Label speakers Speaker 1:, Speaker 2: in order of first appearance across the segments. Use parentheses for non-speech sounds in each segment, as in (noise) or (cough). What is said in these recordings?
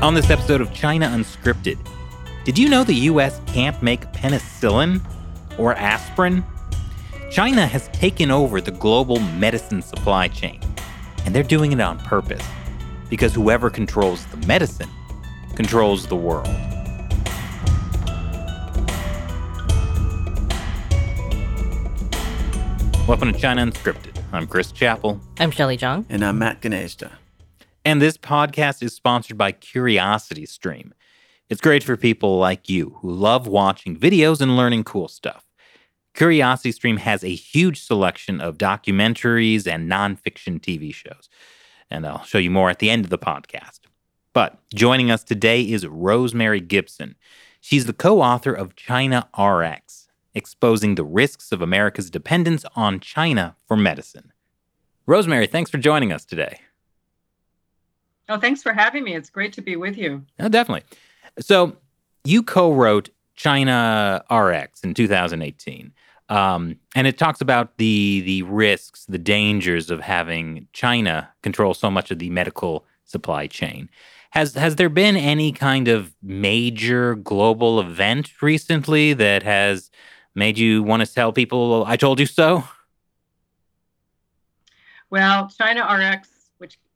Speaker 1: On this episode of China Unscripted, did you know the US can't make penicillin or aspirin? China has taken over the global medicine supply chain, and they're doing it on purpose because whoever controls the medicine controls the world. Welcome to China Unscripted. I'm Chris Chappell.
Speaker 2: I'm Shelley Zhang.
Speaker 3: And I'm Matt Gnezda.
Speaker 1: And this podcast is sponsored by Curiosity Stream. It's great for people like you who love watching videos and learning cool stuff. Curiosity Stream has a huge selection of documentaries and nonfiction TV shows. And I'll show you more at the end of the podcast. But joining us today is Rosemary Gibson. She's the co author of China RX, exposing the risks of America's dependence on China for medicine. Rosemary, thanks for joining us today.
Speaker 4: Oh, thanks for having me. It's great to be with you.
Speaker 1: Oh, definitely. So, you co wrote China RX in 2018. Um, and it talks about the the risks, the dangers of having China control so much of the medical supply chain. Has has there been any kind of major global event recently that has made you want to tell people I told you so?
Speaker 4: Well, China RX,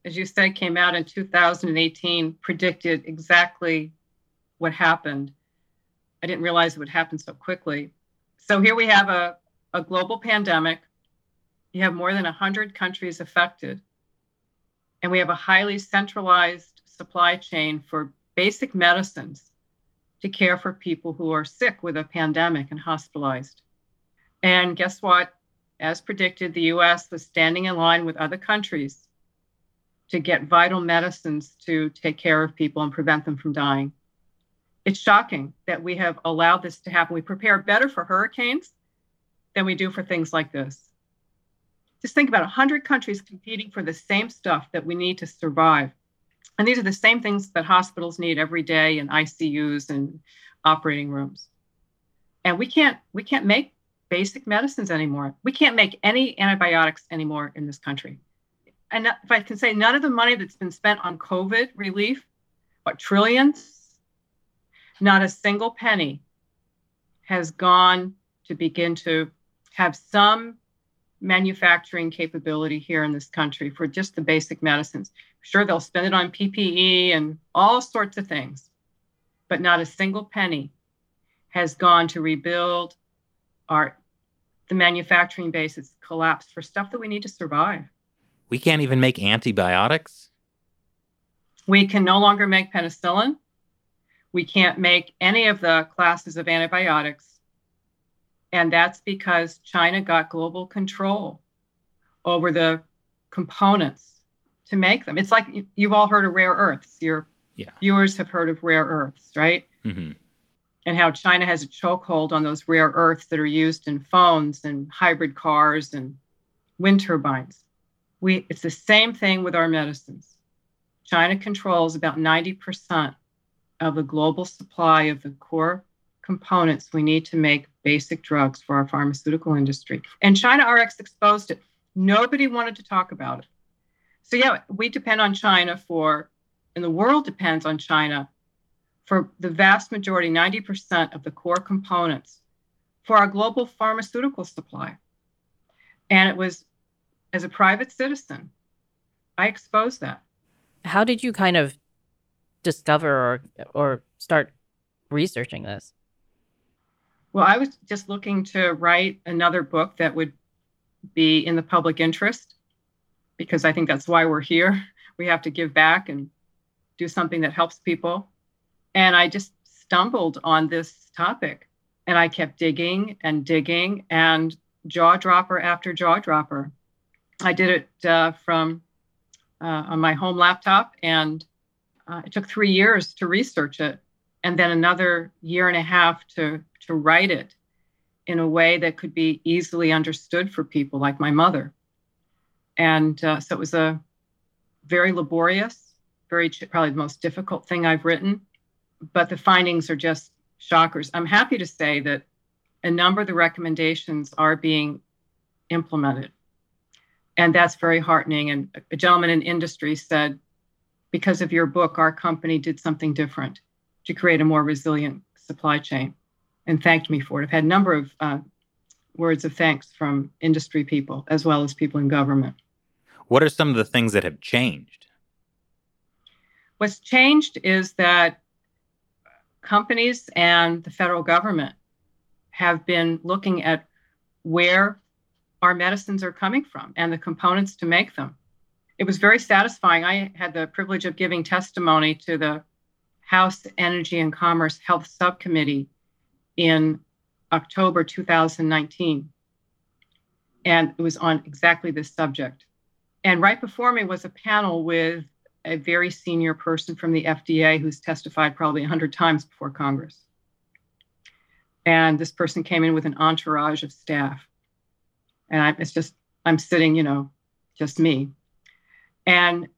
Speaker 4: as you said came out in 2018, predicted exactly what happened. I didn't realize it would happen so quickly. So here we have a, a global pandemic. You have more than 100 countries affected. And we have a highly centralized supply chain for basic medicines to care for people who are sick with a pandemic and hospitalized. And guess what? As predicted, the US was standing in line with other countries to get vital medicines to take care of people and prevent them from dying. It's shocking that we have allowed this to happen. We prepare better for hurricanes than we do for things like this. Just think about 100 countries competing for the same stuff that we need to survive. And these are the same things that hospitals need every day in ICUs and operating rooms. And we can't we can't make basic medicines anymore. We can't make any antibiotics anymore in this country. And if I can say none of the money that's been spent on COVID relief, what trillions, not a single penny has gone to begin to have some manufacturing capability here in this country for just the basic medicines. Sure, they'll spend it on PPE and all sorts of things, but not a single penny has gone to rebuild our the manufacturing base that's collapsed for stuff that we need to survive.
Speaker 1: We can't even make antibiotics.
Speaker 4: We can no longer make penicillin. We can't make any of the classes of antibiotics and that's because China got global control over the components to make them. It's like you've all heard of rare earths. Your yeah. viewers have heard of rare earths, right? Mm-hmm. And how China has a chokehold on those rare earths that are used in phones and hybrid cars and wind turbines. We, it's the same thing with our medicines. China controls about 90% of the global supply of the core components we need to make basic drugs for our pharmaceutical industry. And China RX exposed it. Nobody wanted to talk about it. So, yeah, we depend on China for, and the world depends on China for the vast majority, 90% of the core components for our global pharmaceutical supply. And it was as a private citizen, I exposed that.
Speaker 2: How did you kind of discover or, or start researching this?
Speaker 4: Well, I was just looking to write another book that would be in the public interest because I think that's why we're here. (laughs) We have to give back and do something that helps people. And I just stumbled on this topic and I kept digging and digging and jaw dropper after jaw dropper. I did it uh, from uh, on my home laptop and uh, it took three years to research it and then another year and a half to to write it in a way that could be easily understood for people like my mother. And uh, so it was a very laborious, very probably the most difficult thing I've written, but the findings are just shockers. I'm happy to say that a number of the recommendations are being implemented. And that's very heartening. And a gentleman in industry said, because of your book, our company did something different to create a more resilient supply chain and thanked me for it. I've had a number of uh, words of thanks from industry people as well as people in government.
Speaker 1: What are some of the things that have changed?
Speaker 4: What's changed is that companies and the federal government have been looking at where our medicines are coming from and the components to make them. It was very satisfying. I had the privilege of giving testimony to the House Energy and Commerce Health Subcommittee in October 2019. And it was on exactly this subject. And right before me was a panel with a very senior person from the FDA who's testified probably 100 times before Congress. And this person came in with an entourage of staff. And I, it's just, I'm sitting, you know, just me. And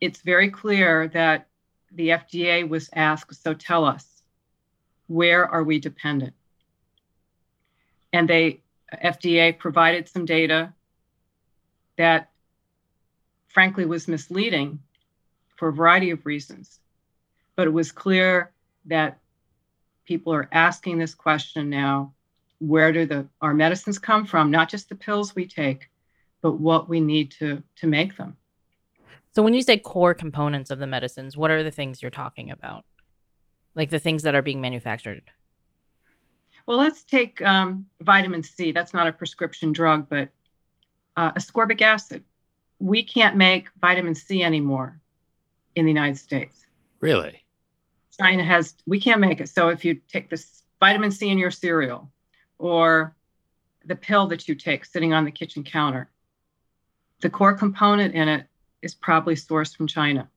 Speaker 4: it's very clear that the FDA was asked, so tell us, where are we dependent? And they, FDA provided some data that frankly was misleading for a variety of reasons. But it was clear that people are asking this question now where do the our medicines come from not just the pills we take but what we need to to make them.
Speaker 2: So when you say core components of the medicines what are the things you're talking about? Like the things that are being manufactured?
Speaker 4: Well let's take um, vitamin c. That's not a prescription drug but uh, ascorbic acid. We can't make vitamin c anymore in the united states.
Speaker 1: Really?
Speaker 4: China has, we can't make it. So if you take this vitamin C in your cereal or the pill that you take sitting on the kitchen counter, the core component in it is probably sourced from China.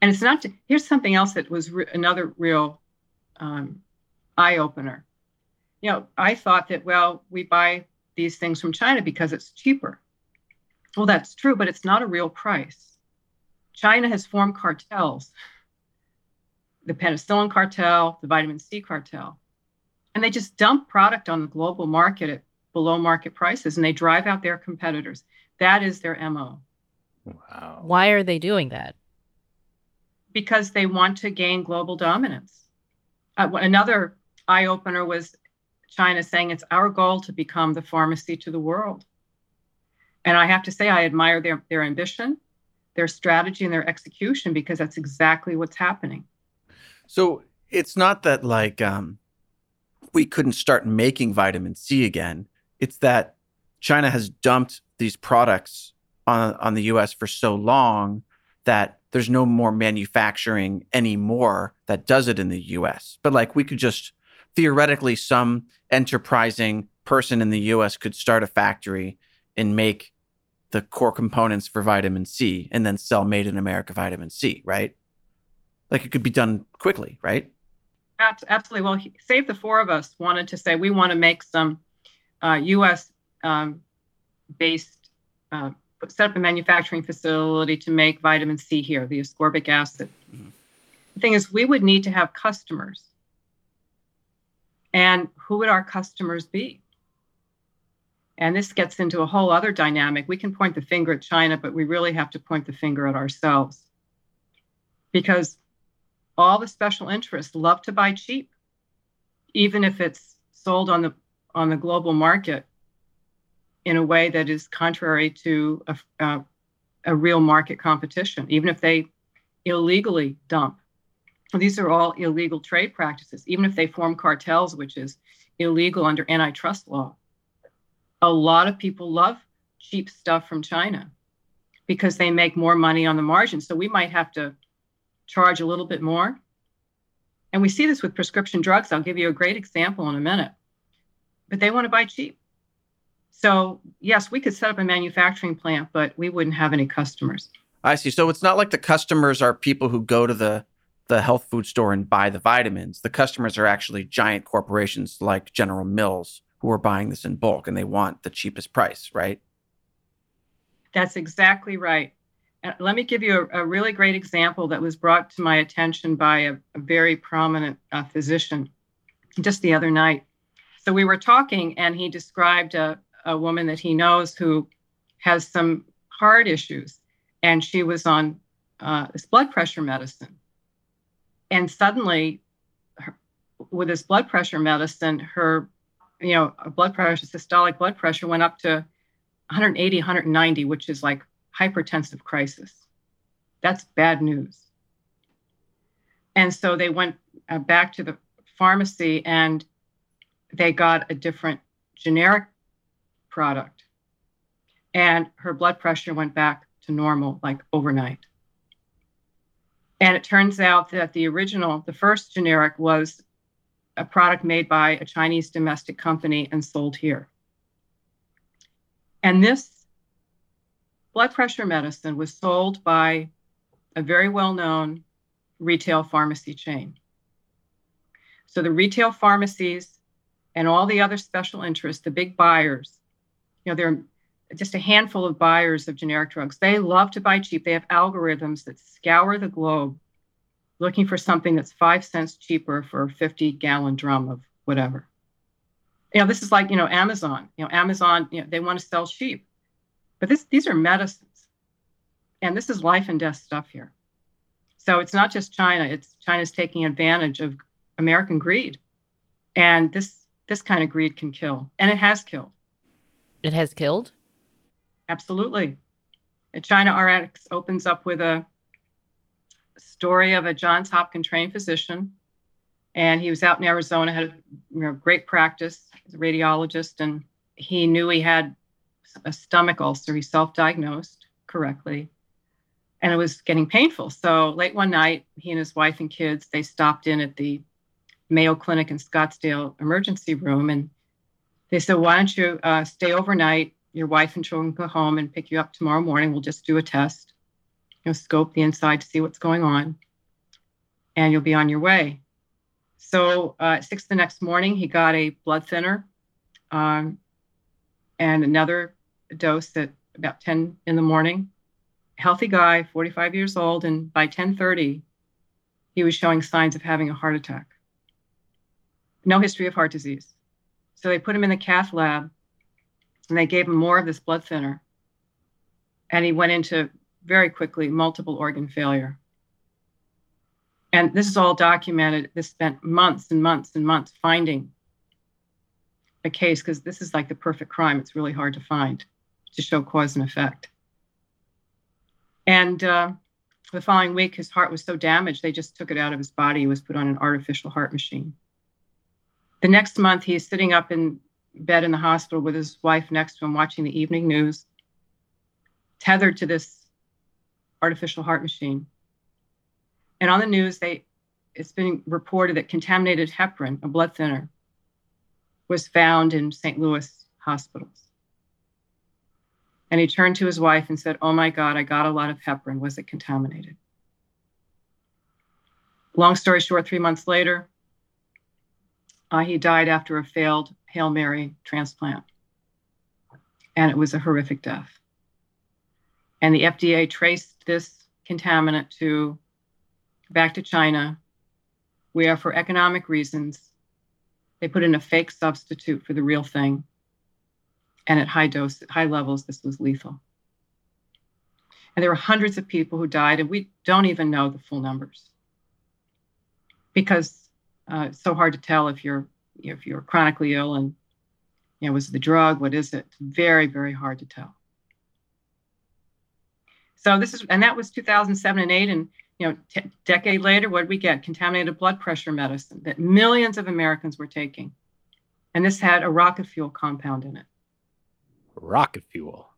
Speaker 4: And it's not, here's something else that was re- another real um, eye opener. You know, I thought that, well, we buy these things from China because it's cheaper. Well, that's true, but it's not a real price. China has formed cartels the penicillin cartel, the vitamin C cartel. And they just dump product on the global market at below market prices and they drive out their competitors. That is their MO.
Speaker 2: Wow. Why are they doing that?
Speaker 4: Because they want to gain global dominance. Uh, another eye opener was China saying it's our goal to become the pharmacy to the world. And I have to say, I admire their, their ambition, their strategy, and their execution because that's exactly what's happening.
Speaker 3: So it's not that like um, we couldn't start making vitamin C again. It's that China has dumped these products on on the US for so long that there's no more manufacturing anymore that does it in the US. But like we could just theoretically some enterprising person in the US could start a factory and make the core components for vitamin C and then sell made in America vitamin C, right? like it could be done quickly, right?
Speaker 4: Absolutely. Well, Save the Four of Us wanted to say we want to make some uh, U.S. Um, based, uh, set up a manufacturing facility to make vitamin C here, the ascorbic acid. Mm-hmm. The thing is, we would need to have customers. And who would our customers be? And this gets into a whole other dynamic. We can point the finger at China, but we really have to point the finger at ourselves. Because all the special interests love to buy cheap, even if it's sold on the on the global market in a way that is contrary to a, a, a real market competition, even if they illegally dump. These are all illegal trade practices, even if they form cartels, which is illegal under antitrust law. A lot of people love cheap stuff from China because they make more money on the margin. So we might have to charge a little bit more. And we see this with prescription drugs. I'll give you a great example in a minute. But they want to buy cheap. So, yes, we could set up a manufacturing plant, but we wouldn't have any customers.
Speaker 3: I see. So it's not like the customers are people who go to the the health food store and buy the vitamins. The customers are actually giant corporations like General Mills who are buying this in bulk and they want the cheapest price, right?
Speaker 4: That's exactly right. Uh, let me give you a, a, really great example that was brought to my attention by a, a very prominent uh, physician just the other night. So we were talking, and he described a, a woman that he knows who has some heart issues, and she was on uh, this blood pressure medicine. And suddenly, her, with this blood pressure medicine, her, you know, blood pressure, systolic blood pressure went up to 180, 190, which is like hypertensive crisis. That's bad news. And so they went uh, back to the pharmacy and they got a different generic product. And her blood pressure went back to normal like overnight. And it turns out that the original, the first generic, was a product made by a Chinese domestic company and sold here. And this blood pressure medicine was sold by a very well known retail pharmacy chain. So the retail pharmacies and all the other special interests, the big buyers, you know, there are just a handful of buyers of generic drugs. They love to buy cheap. They have algorithms that scour the globe looking for something that's five cents cheaper for a 50 gallon drum of whatever. You know, this is like, you know, Amazon. You know, Amazon, you know, they want to sell cheap. But this these are medicines. And this is life and death stuff here. So it's not just China, it's China's taking advantage of American greed. And this this kind of greed can kill. And it has killed.
Speaker 2: It has killed?
Speaker 4: Absolutely. China RX opens up with a story of a Johns Hopkins trained physician. And he was out in Arizona, had a you know, great practice as a radiologist, and he knew he had a stomach ulcer. He self diagnosed correctly and it was getting painful. So late one night, he and his wife and kids they stopped in at the Mayo Clinic in Scottsdale emergency room, and they said, "Why don't you uh, stay overnight? Your wife and children go home and pick you up tomorrow morning. We'll just do a test, you know, scope the inside to see what's going on, and you'll be on your way." So uh, at six the next morning, he got a blood thinner, um, and another dose at about ten in the morning healthy guy, 45 years old, and by 1030, he was showing signs of having a heart attack. No history of heart disease. So they put him in the cath lab and they gave him more of this blood thinner. And he went into very quickly multiple organ failure. And this is all documented. This spent months and months and months finding a case because this is like the perfect crime. It's really hard to find to show cause and effect. And uh, the following week, his heart was so damaged, they just took it out of his body. He was put on an artificial heart machine. The next month, he's sitting up in bed in the hospital with his wife next to him, watching the evening news, tethered to this artificial heart machine. And on the news, they it's been reported that contaminated heparin, a blood thinner, was found in St. Louis hospitals. And he turned to his wife and said, Oh my God, I got a lot of heparin. Was it contaminated? Long story short, three months later, uh, he died after a failed Hail Mary transplant. And it was a horrific death. And the FDA traced this contaminant to back to China, where for economic reasons, they put in a fake substitute for the real thing and at high dose, high levels, this was lethal. And there were hundreds of people who died, and we don't even know the full numbers because uh, it's so hard to tell if you're if you're chronically ill and you know was the drug what is it? Very very hard to tell. So this is and that was 2007 and 8 and you know t- decade later what did we get contaminated blood pressure medicine that millions of Americans were taking, and this had a rocket fuel compound in it
Speaker 1: rocket fuel.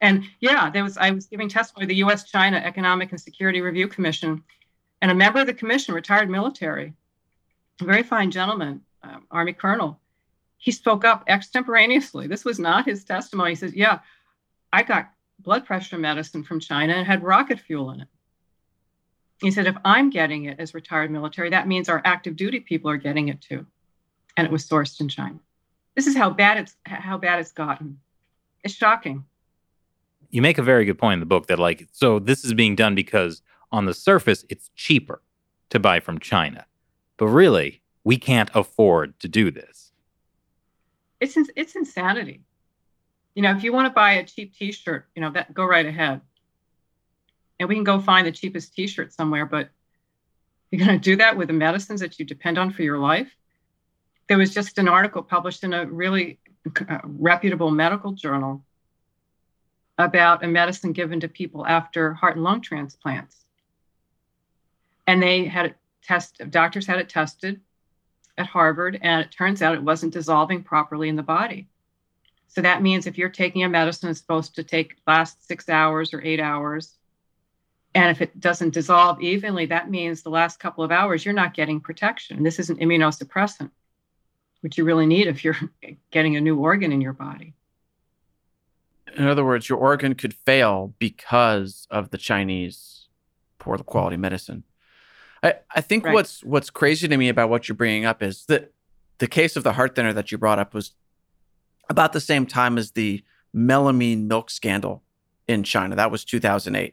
Speaker 4: And yeah, there was I was giving testimony to the U.S. China Economic and Security Review Commission, and a member of the commission, retired military, a very fine gentleman, um, Army colonel, he spoke up extemporaneously. This was not his testimony. He says, "Yeah, I got blood pressure medicine from China and had rocket fuel in it." He said, "If I'm getting it as retired military, that means our active duty people are getting it too, and it was sourced in China." This is how bad it's how bad it's gotten. It's shocking.
Speaker 1: You make a very good point in the book that like so this is being done because on the surface it's cheaper to buy from China. But really, we can't afford to do this.
Speaker 4: It's it's insanity. You know, if you want to buy a cheap t-shirt, you know, that go right ahead. and we can go find the cheapest T-shirt somewhere, but you're going to do that with the medicines that you depend on for your life. There was just an article published in a really reputable medical journal about a medicine given to people after heart and lung transplants. And they had it tested, doctors had it tested at Harvard, and it turns out it wasn't dissolving properly in the body. So that means if you're taking a medicine that's supposed to take last six hours or eight hours, and if it doesn't dissolve evenly, that means the last couple of hours you're not getting protection. This is an immunosuppressant, which you really need if you're (laughs) getting a new organ in your body.
Speaker 3: In other words, your organ could fail because of the Chinese poor quality medicine. I, I think
Speaker 4: Right.
Speaker 3: what's what's crazy to me about what you're bringing up is that the case of the heart thinner that you brought up was about the same time as the melamine milk scandal in China. That was 2008.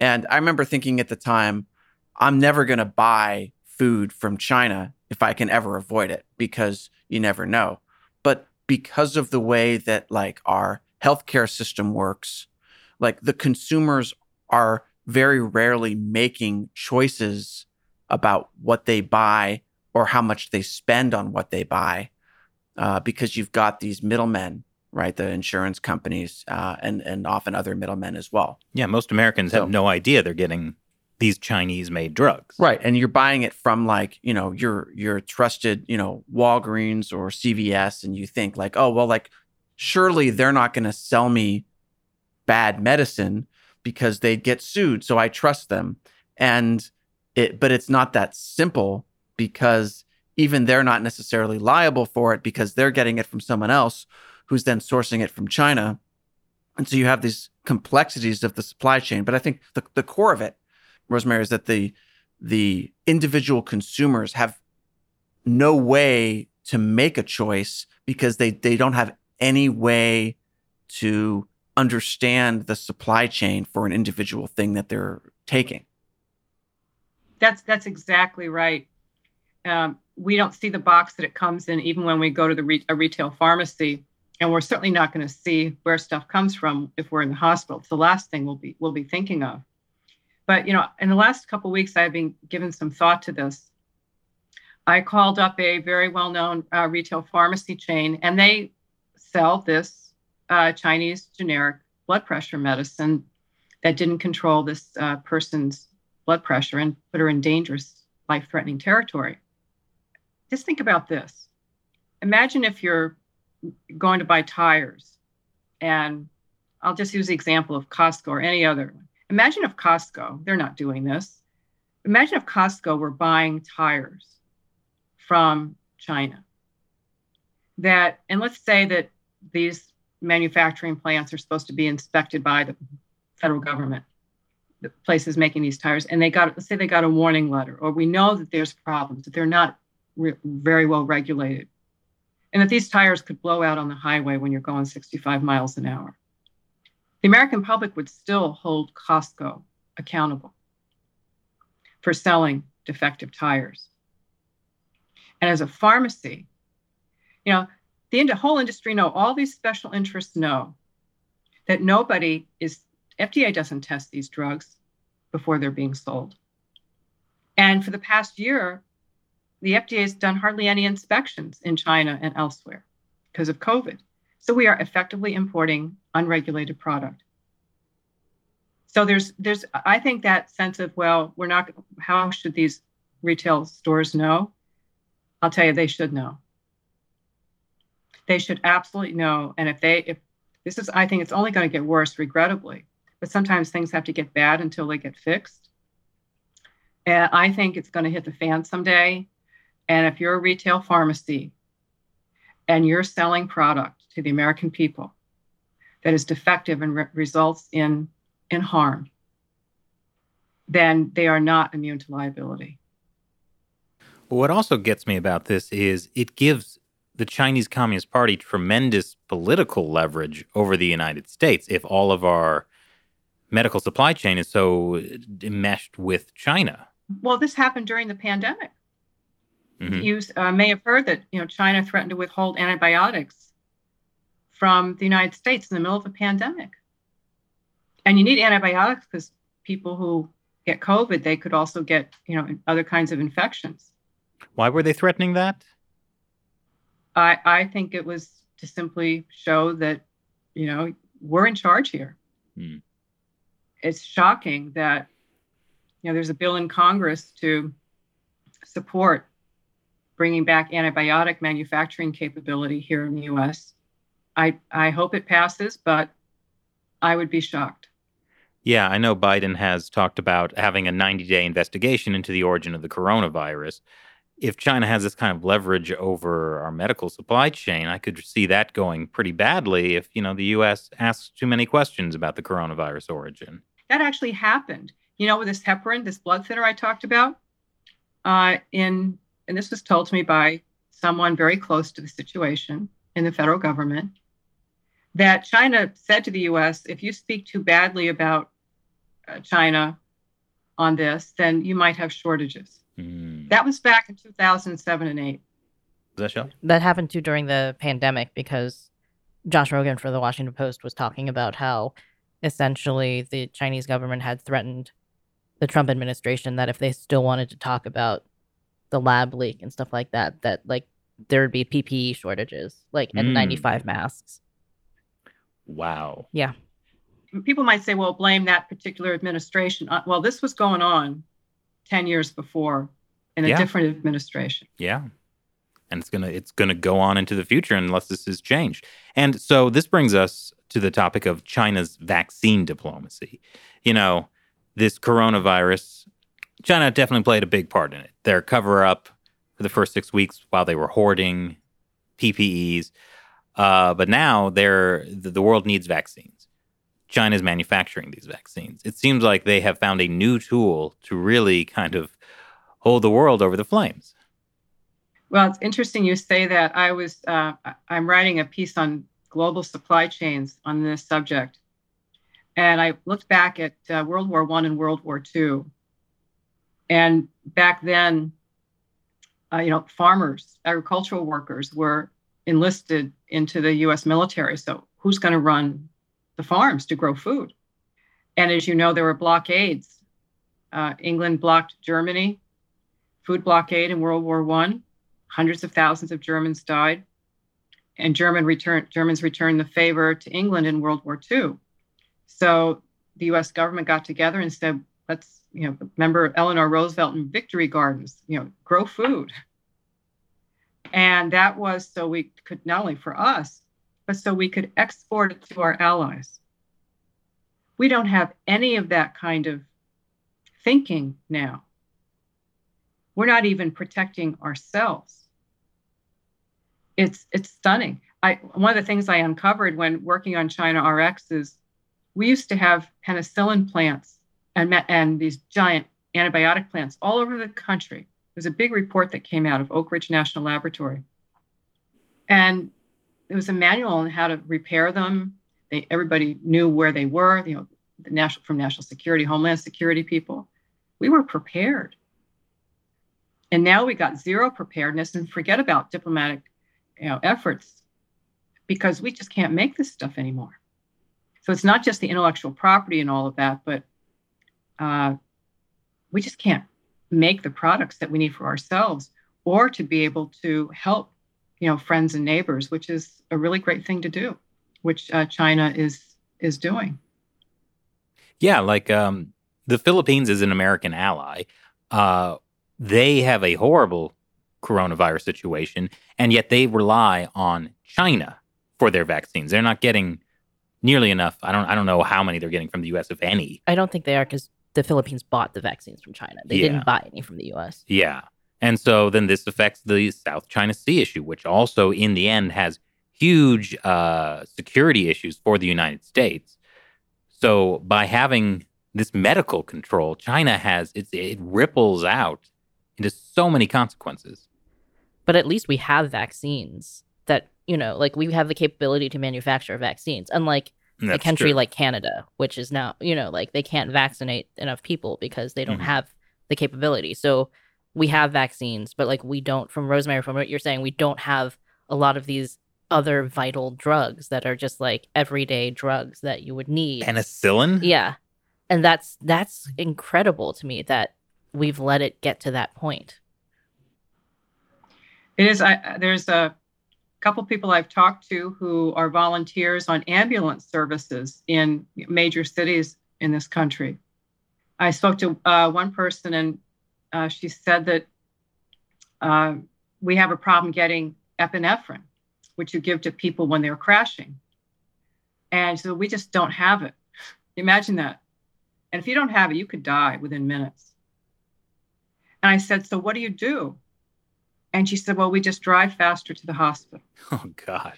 Speaker 3: And I remember thinking at the time, I'm never going to buy food from China if I can ever avoid it because you never know. But because of the way that like our healthcare system works, like the consumers are very rarely making choices about what they buy or how much they spend on what they buy uh, because you've got these middlemen, right? The insurance companies uh, and and often other middlemen as well.
Speaker 1: Yeah, most Americans
Speaker 3: So-
Speaker 1: have no idea they're getting these Chinese made drugs.
Speaker 3: Right. And you're buying it from like, you know, your your trusted, you know, Walgreens or CVS and you think like, "Oh, well like surely they're not going to sell me bad medicine because they'd get sued, so I trust them." And it but it's not that simple because even they're not necessarily liable for it because they're getting it from someone else who's then sourcing it from China. And so you have these complexities of the supply chain. But I think the, the core of it Rosemary, is that the the individual consumers have no way to make a choice because they they don't have any way to understand the supply chain for an individual thing that they're taking.
Speaker 4: That's that's exactly right. Um, we don't see the box that it comes in, even when we go to the re- a retail pharmacy, and we're certainly not going to see where stuff comes from if we're in the hospital. It's the last thing we'll be we'll be thinking of. But you know, in the last couple weeks, I've been given some thought to this. I called up a very well-known uh, retail pharmacy chain, and they sell this uh, Chinese generic blood pressure medicine that didn't control this uh, person's blood pressure and put her in dangerous, life threatening territory. Just think about this. Imagine if you're going to buy tires, and I'll just use the example of Costco or any other. Imagine if Costco, they're not doing this. Imagine if Costco were buying tires from China. That, and let's say that these manufacturing plants are supposed to be inspected by the federal government the places making these tires and they got let's say they got a warning letter or we know that there's problems that they're not re- very well regulated and that these tires could blow out on the highway when you're going 65 miles an hour the american public would still hold costco accountable for selling defective tires and as a pharmacy you know the whole industry know all these special interests know that nobody is FDA doesn't test these drugs before they're being sold. And for the past year, the FDA has done hardly any inspections in China and elsewhere because of COVID. So we are effectively importing unregulated product. So there's there's I think that sense of well, we're not how should these retail stores know? I'll tell you they should know. They should absolutely know and if they if this is I think it's only going to get worse regrettably but sometimes things have to get bad until they get fixed. And I think it's going to hit the fan someday. And if you're a retail pharmacy and you're selling product to the American people that is defective and re- results in, in harm, then they are not immune to liability.
Speaker 1: What also gets me about this is it gives the Chinese Communist Party tremendous political leverage over the United States if all of our medical supply chain is so enmeshed with China.
Speaker 4: Well, this happened during the pandemic.
Speaker 1: Mhm.
Speaker 4: You uh, may have heard that you know China threatened to withhold antibiotics from the United States in the middle of a pandemic. And you need antibiotics because people who get COVID, they could also get, you know, other kinds of infections.
Speaker 1: Why were they threatening that?
Speaker 4: I, I think it was to simply show that, you know, we're in charge here.
Speaker 1: Hmm.
Speaker 4: It's shocking that, you know, there's a bill in Congress to support bringing back antibiotic manufacturing capability here in the US. I, I hope it passes, but I would be shocked.
Speaker 1: Yeah, I know Biden has talked about having a 90 day investigation into the origin of the coronavirus. If China has this kind of leverage over our medical supply chain, I could see that going pretty badly if, you know, the US asks too many questions about the coronavirus origin.
Speaker 4: That actually happened. You know, with this heparin, this blood thinner I talked about, uh, in and this was told to me by someone very close to the situation in the federal government, that China said to the US, if you speak too badly about uh, China on this, then you might have shortages.
Speaker 1: Hmm.
Speaker 4: That was back in 2007 and 8.
Speaker 1: Is that Shelley?
Speaker 2: That happened too during the pandemic because Josh Rogin for the Washington Post was talking about how essentially the Chinese government had threatened the Trump administration that if they still wanted to talk about the lab leak and stuff like that, that like there would be PPE shortages, like N95 masks.
Speaker 1: Wow. Yeah.
Speaker 4: People might say, well, blame that particular administration. Uh, well, this was going on 10 years before in a
Speaker 1: Yeah.
Speaker 4: different administration.
Speaker 1: Yeah. And it's gonna it's gonna go on into the future unless this is changed. And so this brings us to the topic of China's vaccine diplomacy. You know, this coronavirus, China definitely played a big part in it. Their cover up for the first six weeks while they were hoarding PPEs. Uh, but now they're the, world needs vaccines. China's manufacturing these vaccines. It seems like they have found a new tool to really kind of hold the world over the flames.
Speaker 4: Well, it's interesting you say that. I was uh, I'm writing a piece on global supply chains on this subject, and I looked back at uh, World War One and World War Two, and back then, uh, you know, farmers, agricultural workers were enlisted into the U.S. military. So who's going to run the farms to grow food? And as you know, there were blockades. Uh, England blocked Germany, food blockade in World War One hundreds of thousands of Germans died, and German return, Germans returned the favor to England in World War II. So the U.S. government got together and said, "Let's, you know, remember Eleanor Roosevelt and Victory Gardens, you know, grow food." And that was so we could not only for us, but so we could export it to our allies. We don't have any of that kind of thinking now. We're not even protecting ourselves it's it's stunning. I one of the things I uncovered when working on China RX is we used to have penicillin plants and and these giant antibiotic plants all over the country. There's a big report that came out of Oak Ridge National Laboratory, and there was a manual on how to repair them. They everybody knew where they were. You know, the national from national security, homeland security people. We were prepared, and now we got zero preparedness and forget about diplomatic you know efforts because we just can't make this stuff anymore so it's not just the intellectual property and all of that but uh, we just can't make the products that we need for ourselves or to be able to help you know friends and neighbors which is a really great thing to do which uh, china is is doing
Speaker 1: Yeah, like um, the Philippines is an American ally. Uh, they have a horrible coronavirus situation, and yet they rely on China for their vaccines. They're not getting nearly enough. I don't. I don't know how many they're getting from the U.S. if any.
Speaker 2: I don't think they are because the Philippines bought the vaccines from China. They
Speaker 1: Yeah.
Speaker 2: didn't buy any from the U.S.
Speaker 1: Yeah, and so then this affects the South China Sea issue, which also in the end has huge uh, security issues for the United States. So by having this medical control, China has it's, it ripples out into so many consequences.
Speaker 2: But at least we have vaccines that you know, like we have the capability to manufacture vaccines, unlike
Speaker 1: And
Speaker 2: a country
Speaker 1: true.
Speaker 2: like Canada, which is now you know like they can't vaccinate enough people because they don't
Speaker 1: Mhm.
Speaker 2: have the capability. So we have vaccines, but like we don't. From Rosemary, from what you're saying, we don't have a lot of these other vital drugs that are just like everyday drugs that you would need.
Speaker 1: penicillin.
Speaker 2: Yeah. And that's that's incredible to me that we've let it get to that point.
Speaker 4: It is. I, there's a couple people I've talked to who are volunteers on ambulance services in major cities in this country. I spoke to uh, one person, and uh, she said that uh, we have a problem getting epinephrine, which you give to people when they're crashing. And so we just don't have it. Imagine that. And if you don't have it, you could die within minutes. And I said, So what do you do? And she said, Well, we just drive faster to the hospital. (laughs)
Speaker 1: Oh, God.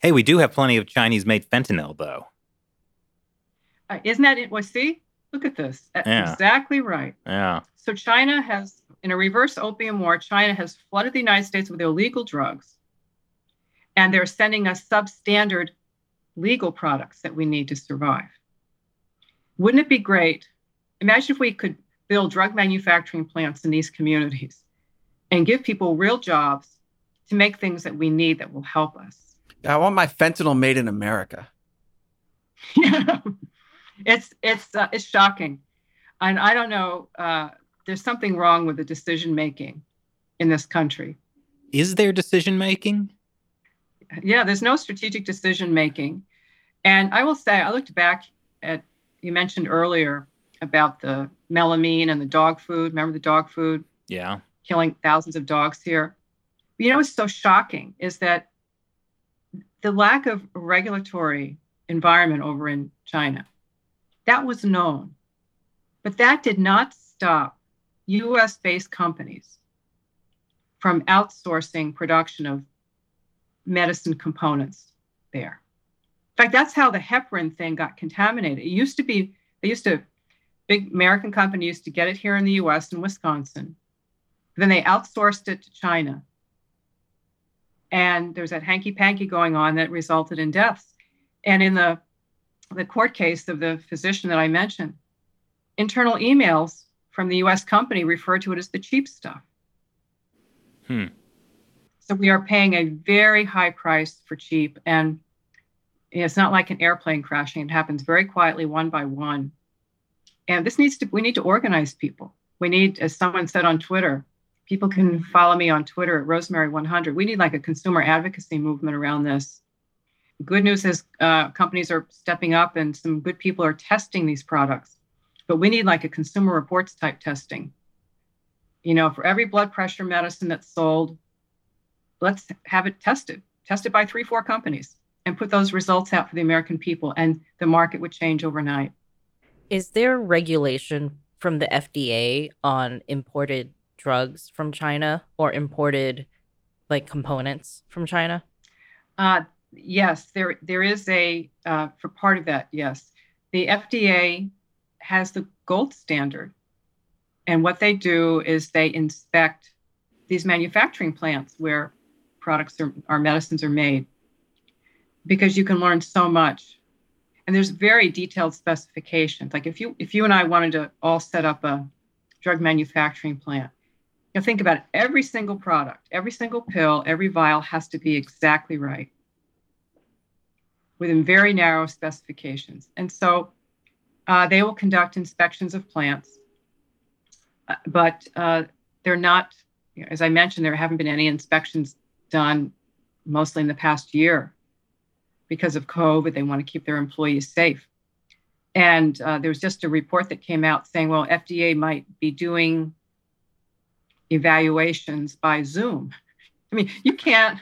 Speaker 1: Hey, we do have plenty of Chinese made fentanyl, though.
Speaker 4: Uh, isn't that it? Well, see, look at this.
Speaker 1: Yeah.
Speaker 4: Exactly right.
Speaker 1: Yeah.
Speaker 4: So China has, in a reverse opium war, China has flooded the United States with illegal drugs. And they're sending us substandard legal products that we need to survive. Wouldn't it be great? Imagine if we could build drug manufacturing plants in these communities and give people real jobs to make things that we need that will help us.
Speaker 3: I want my fentanyl made in America.
Speaker 4: Yeah, (laughs) it's it's uh, it's shocking, and I don't know. Uh, there's something wrong with the decision making in this country.
Speaker 1: Is there decision making?
Speaker 4: Yeah, there's no strategic decision making, and I will say I looked back at you mentioned earlier about the melamine and the dog food. Remember the dog food
Speaker 1: Yeah.
Speaker 4: Killing thousands of dogs here? You know what's so shocking is that the lack of regulatory environment over in China. That was known. But that did not stop US based companies from outsourcing production of medicine components there. In fact, that's how the heparin thing got contaminated. It used to be, they used to, big American company used to get it here in the US in Wisconsin. Then they outsourced it to China. And there was that hanky panky going on that resulted in deaths. And in the, the court case of the physician that I mentioned, internal emails from the US company referred to it as the cheap stuff.
Speaker 1: Hmm.
Speaker 4: So we are paying a very high price for cheap. And it's not like an airplane crashing, it happens very quietly, one by one. And this needs to, we need to organize people. We need, as someone said on Twitter, people can follow me on Twitter at Rosemary100. We need like a consumer advocacy movement around this. Good news is uh, companies are stepping up and some good people are testing these products. But we need like a consumer reports type testing. You know, for every blood pressure medicine that's sold, let's have it tested, tested by three, four companies, and put those results out for the American people, and the market would change overnight.
Speaker 2: Is there regulation from the FDA on imported drugs from China or imported like components from China?
Speaker 4: Uh, yes, there there is a uh, for part of that. Yes, the FDA has the gold standard, and what they do is they inspect these manufacturing plants where products our medicines are made, because you can learn so much, and there's very detailed specifications. Like if you if you and I wanted to all set up a drug manufacturing plant. Know, think about it. Every single product, every single pill, every vial has to be exactly right within very narrow specifications. And so uh, they will conduct inspections of plants, uh, but uh, they're not, you know, as I mentioned, there haven't been any inspections done mostly in the past year because of COVID. They want to keep their employees safe. And uh, there was just a report that came out saying, well, FDA might be doing evaluations by Zoom. I mean, you can't,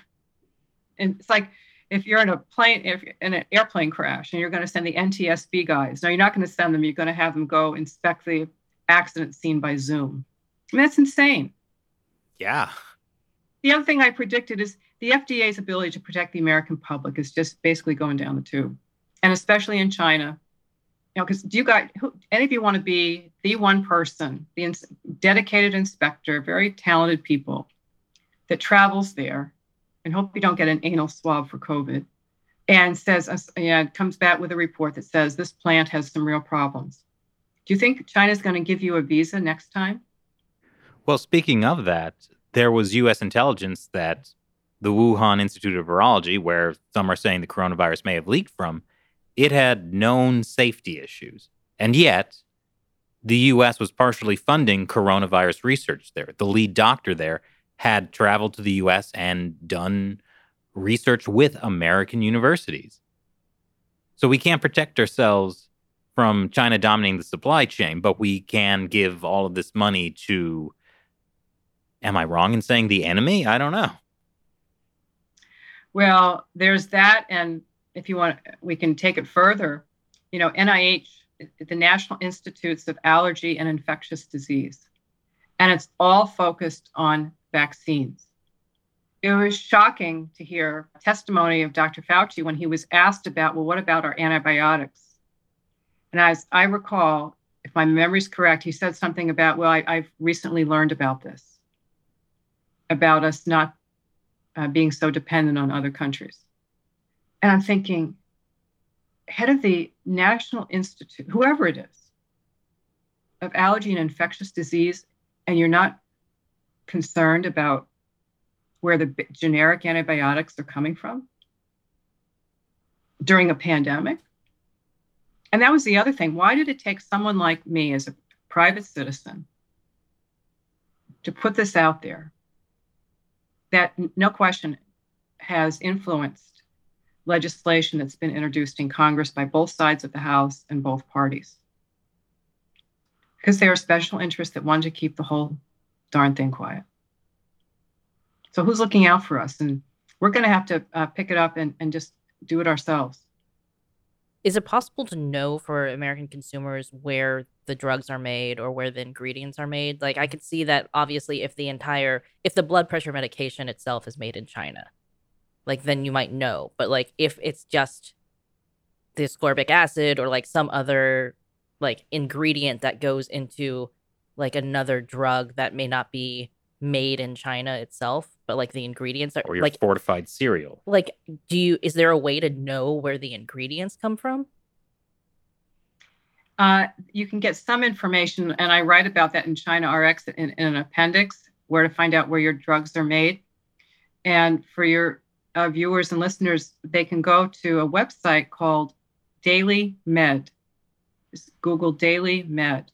Speaker 4: and it's like, if you're in a plane, if you're in an airplane crash and you're going to send the NTSB guys, no, you're not going to send them. You're going to have them go inspect the accident scene by Zoom. I mean, that's insane.
Speaker 1: Yeah.
Speaker 4: The other thing I predicted is the FDA's ability to protect the American public is just basically going down the tube, and especially in China. You know, because do you guys, who, any of you want to be the one person, the ins- dedicated inspector, very talented people that travels there and hope you don't get an anal swab for COVID, and says, uh, yeah, comes back with a report that says this plant has some real problems. Do you think China's going to give you a visa next time?
Speaker 1: Well, speaking of that, there was U.S. intelligence that the Wuhan Institute of Virology, where some are saying the coronavirus may have leaked from, it had known safety issues. And yet, the US was partially funding coronavirus research there. The lead doctor there had traveled to the US and done research with American universities. So we can't protect ourselves from China dominating the supply chain, but we can give all of this money to, am I wrong in saying the enemy? I don't know.
Speaker 4: Well, there's that. And if you want, we can take it further. You know, NIH, the National Institutes of Allergy and Infectious Disease, and it's all focused on vaccines. It was shocking to hear testimony of Dr. Fauci when he was asked about, well, what about our antibiotics? And as I recall, if my memory is correct, he said something about, well, I, have recently learned about this, about us not uh, being so dependent on other countries. And I'm thinking, head of the National Institute, whoever it is, of allergy and infectious disease, and you're not concerned about where the generic antibiotics are coming from during a pandemic. And that was the other thing. Why did it take someone like me as a private citizen to put this out there that, no question, has influenced legislation that's been introduced in Congress by both sides of the House and both parties? Because there are special interests that want to keep the whole darn thing quiet. So who's looking out for us? And we're going to have to uh, pick it up and, and just do it ourselves.
Speaker 2: Is it possible to know for American consumers where the drugs are made or where the ingredients are made? Like I could see that obviously if the entire if the blood pressure medication itself is made in China, like then you might know. But like if it's just the ascorbic acid or like some other like ingredient that goes into like another drug that may not be made in China itself, but like the ingredients are
Speaker 1: or your
Speaker 2: like
Speaker 1: fortified cereal.
Speaker 2: Like, do you is there a way to know where the ingredients come from?
Speaker 4: Uh, you can get some information, and I write about that in China RX in, in an appendix, where to find out where your drugs are made. And for your uh, viewers and listeners, they can go to a website called Daily Med. Just Google Daily Med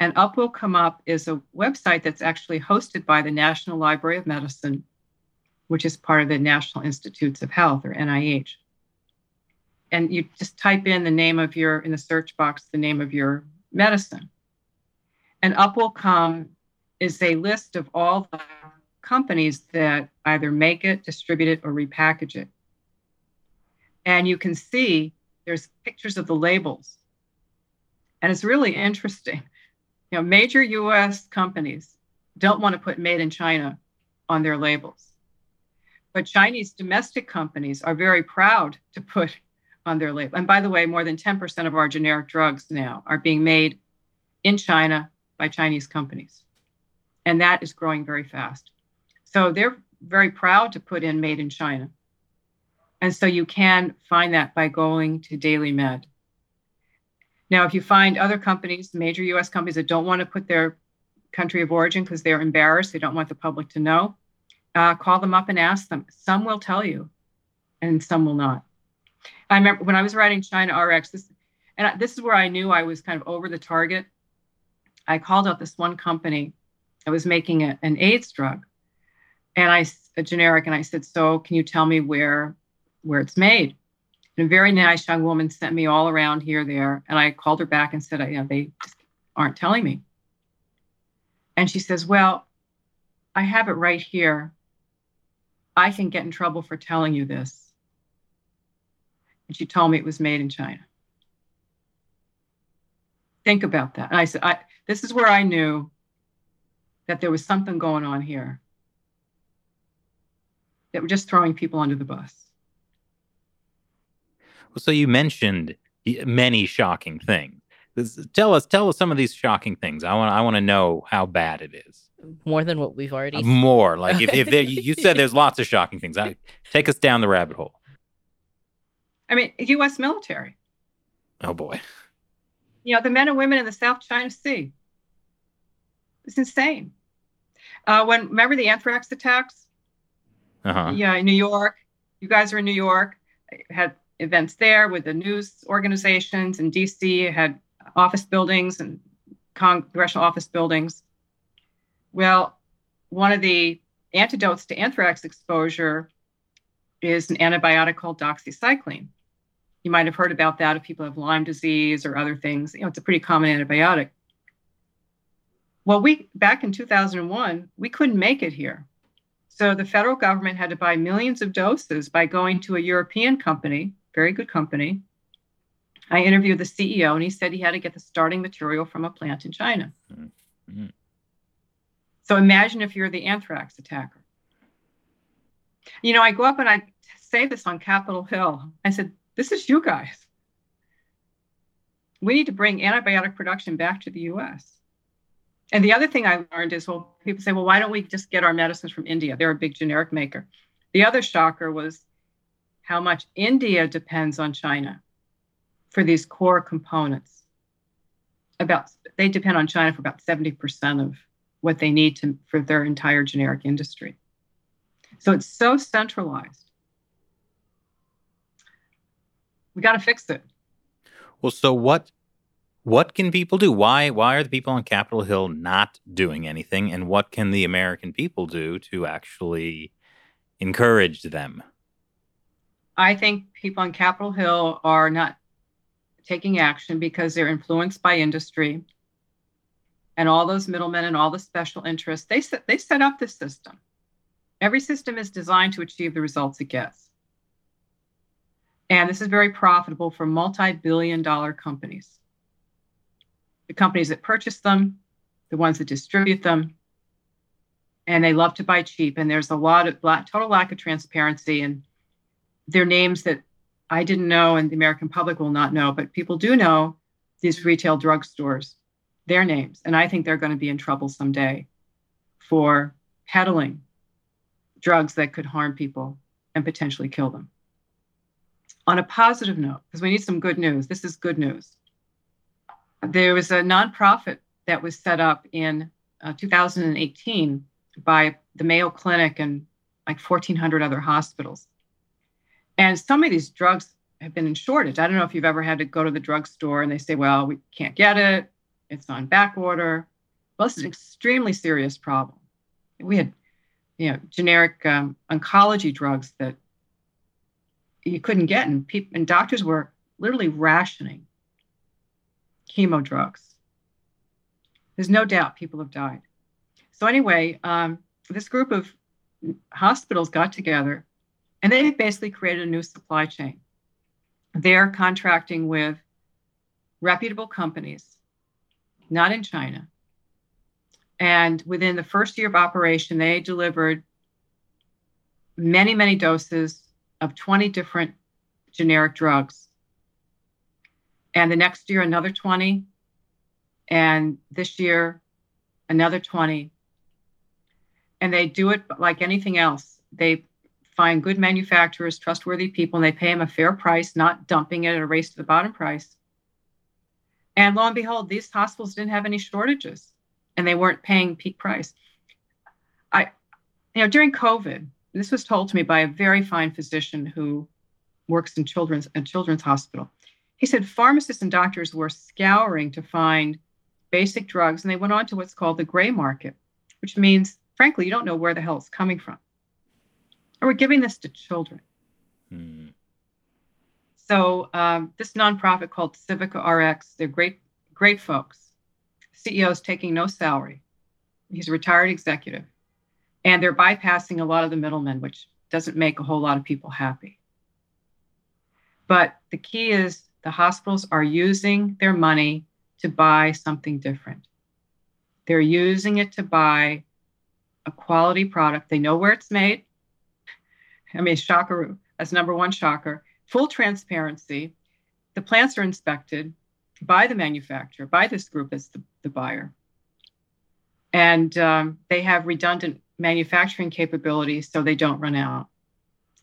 Speaker 4: and up will come up is a website that's actually hosted by the National Library of Medicine, which is part of the National Institutes of Health or NIH. And you just type in the name of your, in the search box, the name of your medicine. And up will come is a list of all the companies that either make it, distribute it, or repackage it. And you can see there's pictures of the labels. And it's really interesting you know, major US companies don't want to put made in China on their labels. But Chinese domestic companies are very proud to put on their label. And by the way, more than 10% of our generic drugs now are being made in China by Chinese companies. And that is growing very fast. So they're very proud to put in made in China. And so you can find that by going to Daily Med. Now, if you find other companies, major US companies that don't want to put their country of origin because they're embarrassed, they don't want the public to know, uh, call them up and ask them. Some will tell you, and some will not. I remember when I was writing China RX, this, and this is where I knew I was kind of over the target. I called up this one company that was making a, an AIDS drug, and I a generic, and I said, "So, can you tell me where where it's made?" And a very nice young woman sent me all around here, there. And I called her back and said, you know, they just aren't telling me. And she says, Well, I have it right here. I can get in trouble for telling you this. And she told me it was made in China. Think about that. And I said, I, This is where I knew that there was something going on here, that we're just throwing people under the bus.
Speaker 1: Well, so you mentioned many shocking things. Tell us, tell us some of these shocking things. I want, I want to know how bad it is.
Speaker 2: More than what we've already. Uh,
Speaker 1: more like if, if there, (laughs) you said there's lots of shocking things. I, take us down the rabbit hole.
Speaker 4: I mean, U.S. military.
Speaker 1: Oh boy.
Speaker 4: You know the men and women in the South China Sea. It's insane. Uh, when remember the anthrax attacks?
Speaker 1: Uh-huh.
Speaker 4: Yeah, in New York. You guys are in New York. I had events there with the news organizations in DC, had office buildings and congressional office buildings. Well, one of the antidotes to anthrax exposure is an antibiotic called doxycycline. You might have heard about that if people have Lyme disease or other things. You know, it's a pretty common antibiotic. Well, we back in 2001, we couldn't make it here. So the federal government had to buy millions of doses by going to a European company, very good company. I interviewed the CEO and he said he had to get the starting material from a plant in China. Mm-hmm. So imagine if you're the anthrax attacker. You know, I go up and I say this on Capitol Hill. I said, This is you guys. We need to bring antibiotic production back to the US. And the other thing I learned is well, people say, Well, why don't we just get our medicines from India? They're a big generic maker. The other shocker was how much India depends on China for these core components. About they depend on China for about 70% of what they need to for their entire generic industry. So it's so centralized. We got to fix it.
Speaker 1: Well, so what what can people do? Why why are the people on Capitol Hill not doing anything and what can the American people do to actually encourage them?
Speaker 4: I think people on Capitol Hill are not taking action because they're influenced by industry and all those middlemen and all the special interests. They set, they set up this system. Every system is designed to achieve the results it gets. And this is very profitable for multi billion dollar companies. The companies that purchase them, the ones that distribute them, and they love to buy cheap. And there's a lot of total lack of transparency. And their names that I didn't know and the American public will not know, but people do know these retail drugstores, their names. And I think they're going to be in trouble someday for peddling drugs that could harm people and potentially kill them. On a positive note, because we need some good news, this is good news. There was a nonprofit that was set up in uh, 2018 by the Mayo Clinic and like 1,400 other hospitals and some of these drugs have been in shortage. I don't know if you've ever had to go to the drugstore and they say, well, we can't get it. It's on back order. Well, this is an extremely serious problem. We had, you know, generic um, oncology drugs that you couldn't get, and people and doctors were literally rationing chemo drugs. There's no doubt people have died. So anyway, um, this group of hospitals got together and they basically created a new supply chain. They're contracting with reputable companies, not in China. And within the first year of operation, they delivered many, many doses of 20 different generic drugs. And the next year, another 20. And this year, another 20. And they do it like anything else. They find good manufacturers, trustworthy people, and they pay them a fair price, not dumping it at a race to the bottom price. And lo and behold, these hospitals didn't have any shortages and they weren't paying peak price. I, you know, during COVID, this was told to me by a very fine physician who works in children's a children's hospital. He said pharmacists and doctors were scouring to find basic drugs, and they went on to what's called the gray market, which means, frankly, you don't know where the hell it's coming from. And we're giving this to children. Hmm. So um, this nonprofit called Civica RX, they're great, great folks. CEO is taking no salary. He's a retired executive. And they're bypassing a lot of the middlemen, which doesn't make a whole lot of people happy. But the key is the hospitals are using their money to buy something different. They're using it to buy a quality product. They know where it's made. I mean, shocker, that's number one shocker. Full transparency. The plants are inspected by the manufacturer, by this group as the, the buyer. And um, they have redundant manufacturing capabilities so they don't run out.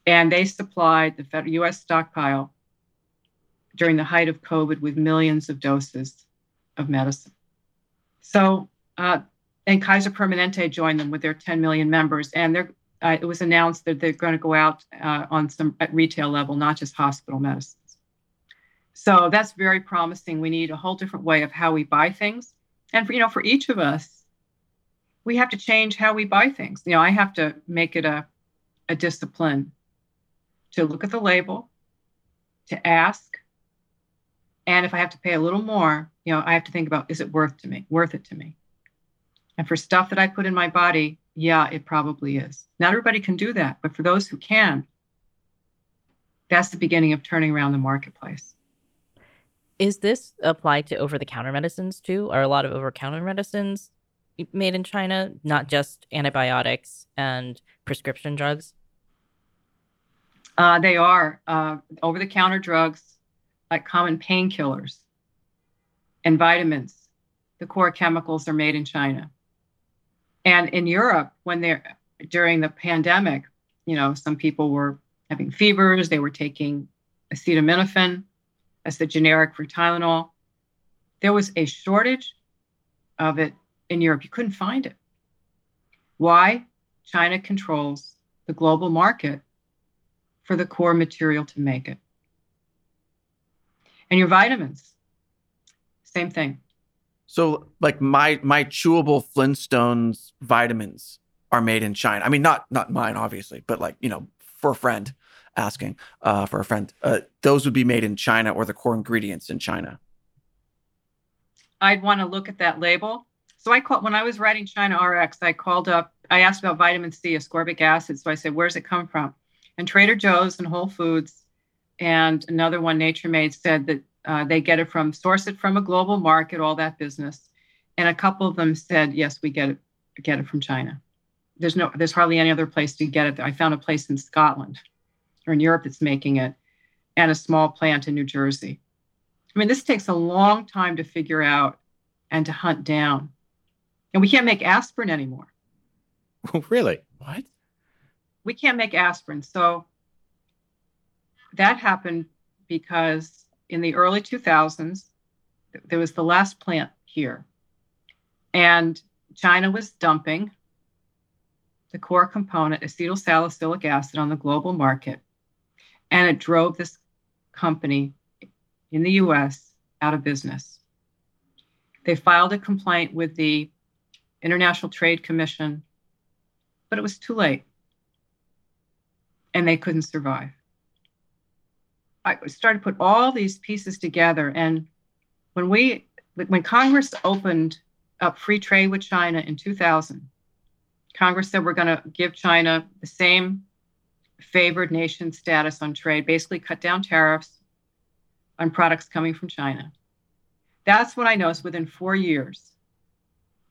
Speaker 4: And they supplied the US stockpile during the height of COVID with millions of doses of medicine. So, uh, and Kaiser Permanente joined them with their 10 million members, and they're uh, it was announced that they're going to go out uh, on some at retail level, not just hospital medicines. So that's very promising. We need a whole different way of how we buy things. And for, you know, for each of us, we have to change how we buy things. You know, I have to make it a, a discipline to look at the label, to ask, and if I have to pay a little more, you know, I have to think about is it worth to me, worth it to me? And for stuff that I put in my body, yeah, it probably is. Not everybody can do that, but for those who can, that's the beginning of turning around the marketplace.
Speaker 2: Is this applied to over the counter medicines too? Are a lot of over counter medicines made in China, not just antibiotics and prescription drugs?
Speaker 4: Uh, they are uh, over the counter drugs like common painkillers and vitamins. The core chemicals are made in China. And in Europe, when they're during the pandemic, you know, some people were having fevers, they were taking acetaminophen as the generic for Tylenol. There was a shortage of it in Europe. You couldn't find it. Why? China controls the global market for the core material to make it. And your vitamins, same thing.
Speaker 3: So like my my chewable Flintstones vitamins are made in China. I mean not not mine obviously, but like, you know, for a friend asking uh, for a friend. Uh, those would be made in China or the core ingredients in China.
Speaker 4: I'd want to look at that label. So I called when I was writing China RX, I called up, I asked about vitamin C, ascorbic acid. So I said, where's it come from? And Trader Joe's and Whole Foods and another one, Nature Made, said that uh, they get it from source it from a global market, all that business. And a couple of them said, yes, we get it, get it from China. There's no, there's hardly any other place to get it. I found a place in Scotland or in Europe that's making it, and a small plant in New Jersey. I mean, this takes a long time to figure out and to hunt down. And we can't make aspirin anymore. (laughs)
Speaker 1: really?
Speaker 3: What?
Speaker 4: We can't make aspirin. So that happened because in the early 2000s, there was the last plant here. And China was dumping the core component, acetyl salicylic acid, on the global market. And it drove this company in the US out of business. They filed a complaint with the International Trade Commission, but it was too late. And they couldn't survive. I started to put all these pieces together. And when we, when Congress opened up free trade with China in 2000, Congress said we're going to give China the same favored nation status on trade, basically cut down tariffs on products coming from China. That's what I noticed within four years.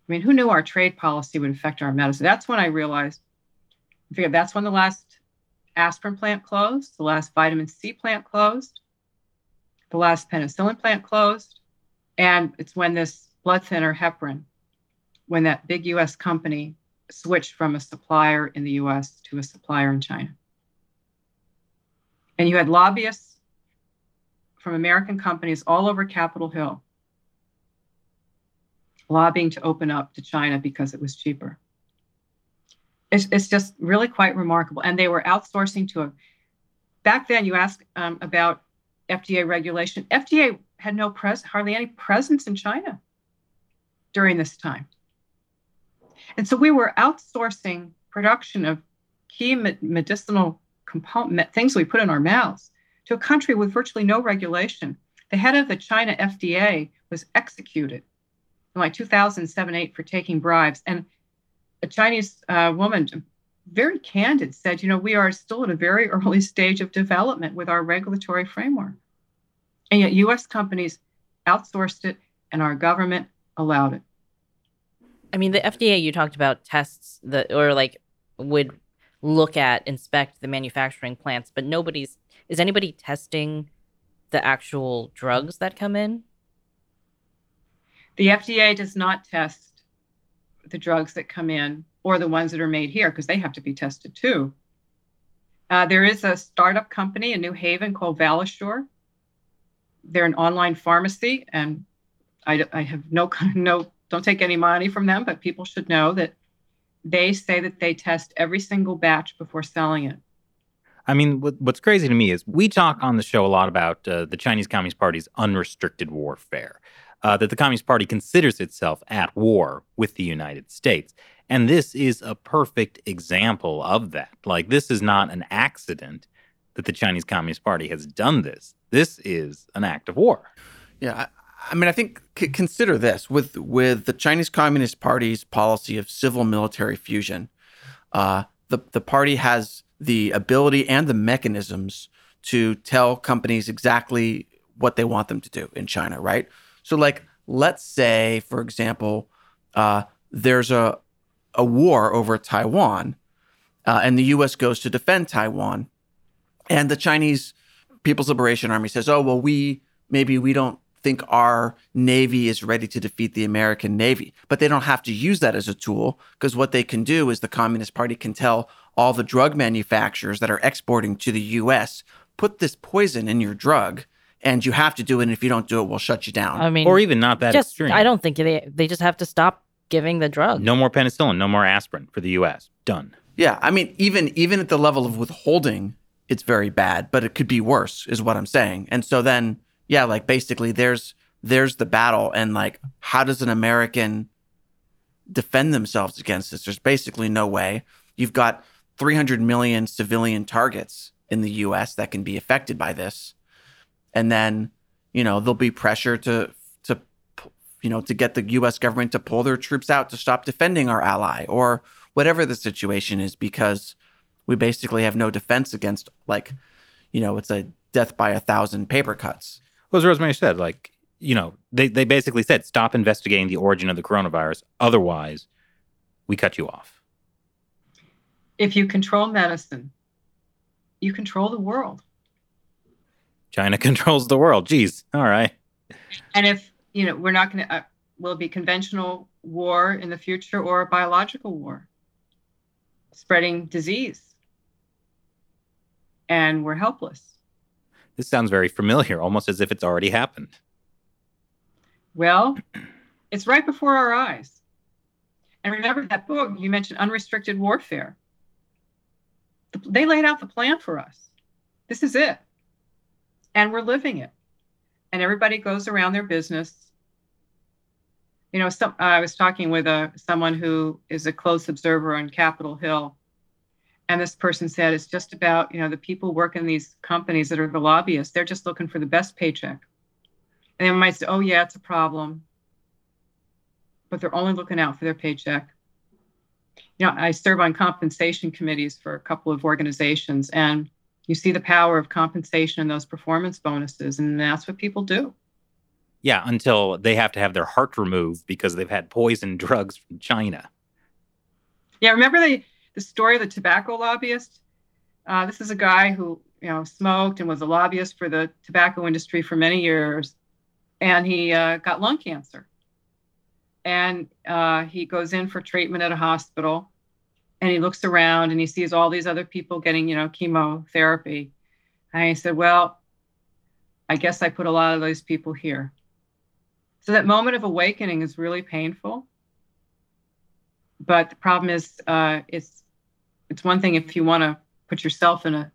Speaker 4: I mean, who knew our trade policy would affect our medicine? That's when I realized, I figured that's when the last aspirin plant closed, the last vitamin C plant closed, the last penicillin plant closed, and it's when this blood thinner heparin, when that big US company switched from a supplier in the US to a supplier in China. And you had lobbyists from American companies all over Capitol Hill lobbying to open up to China because it was cheaper it's, it's just really quite remarkable. And they were outsourcing to a, back then you asked um, about FDA regulation. FDA had no pres, hardly any presence in China during this time. And so we were outsourcing production of key medicinal component things we put in our mouths to a country with virtually no regulation. The head of the China FDA was executed in like 2007 8 for taking bribes. And a Chinese uh, woman, very candid, said, you know, we are still at a very (laughs) early stage of development with our regulatory framework. And yet US companies outsourced it and our government allowed it.
Speaker 2: I mean, the FDA you talked about tests that or like would look at inspect the manufacturing plants, but nobody's is anybody testing the actual drugs that come in?
Speaker 4: The FDA does not test the drugs that come in or the ones that are made here because they have to be tested too. Uh, there is a startup company in New Haven called Valisure. They're an online pharmacy, and I, I have no (laughs) no don't take any money from them, but people should know that they say that they test every single batch before selling it.
Speaker 1: I mean, what, what's crazy to me is we talk on the show a lot about uh, the Chinese Communist Party's unrestricted warfare, uh, that the Communist Party considers itself at war with the United States. And this is a perfect example of that. Like, this is not an accident that the Chinese Communist Party has done this. This is an act of war.
Speaker 3: Yeah, I, I mean, I think c- consider this with with the Chinese Communist Party's policy of civil military fusion. Uh, the the party has the ability and the mechanisms to tell companies exactly what they want them to do in China, right? So, like, let's say, for example, uh, there's a a war over Taiwan, uh, and the U.S. goes to defend Taiwan, and the Chinese People's Liberation Army says, "Oh, well, we maybe we don't think our Navy is ready to defeat the American Navy. But they don't have to use that as a tool because what they can do is the Communist Party can tell all the drug manufacturers that are exporting to the US, put this poison in your drug. And you have to do it. And if you don't do it, we'll shut you down.
Speaker 2: I mean,
Speaker 1: Or even not that
Speaker 2: just
Speaker 1: extreme.
Speaker 2: I don't think they they just have to stop giving the drug.
Speaker 1: No more penicillin, no more aspirin for the US. Done.
Speaker 3: Yeah, I mean, even even at the level of withholding, it's very bad, but it could be worse, is what I'm saying. And so then, yeah, like basically, there's there's the battle, and like, how does an American defend themselves against this? There's basically no way. You've got 300 million civilian targets in the U.S. that can be affected by this, and then you know there'll be pressure to to you know to get the U.S. government to pull their troops out to stop defending our ally or whatever the situation is because we basically have no defense against like you know it's a death by a thousand paper cuts
Speaker 1: Well, as Rosemary said, like, you know, they, they basically said stop investigating the origin of the coronavirus. Otherwise, we cut you off.
Speaker 4: If you control medicine, you control the world.
Speaker 1: China (laughs) controls the world. Geez. All right.
Speaker 4: And if, you know, we're not going to, uh, will it be conventional war in the future or biological war? Spreading disease. And we're helpless.
Speaker 1: This sounds very familiar, almost as if it's already happened.
Speaker 4: Well, it's right before our eyes. And remember that book you mentioned, Unrestricted Warfare. They laid out the plan for us. This is it. And we're living it. And everybody goes around their business. You know, some, I was talking with a, someone who is a close observer on Capitol Hill. And this person said it's just about, you know, the people working in these companies that are the lobbyists, they're just looking for the best paycheck. And they might say, oh, yeah, it's a problem. But they're only looking out for their paycheck. You know, I serve on compensation committees for a couple of organizations, and you see the power of compensation and those performance bonuses, and that's what people do.
Speaker 1: Yeah, until they have to have their heart removed because they've had poison (laughs) drugs from China.
Speaker 4: Yeah, remember the, the story of the tobacco lobbyist? Uh, this is a guy who, you know, smoked and was a lobbyist for the tobacco industry for many years and he uh, got lung cancer. And uh, he goes in for treatment at a hospital, and he looks around and he sees all these other people getting, you know, chemotherapy. And he said, "Well, I guess I put a lot of those people here." So that moment of awakening is really painful. But the problem is, uh, it's it's one thing if you want to put yourself in a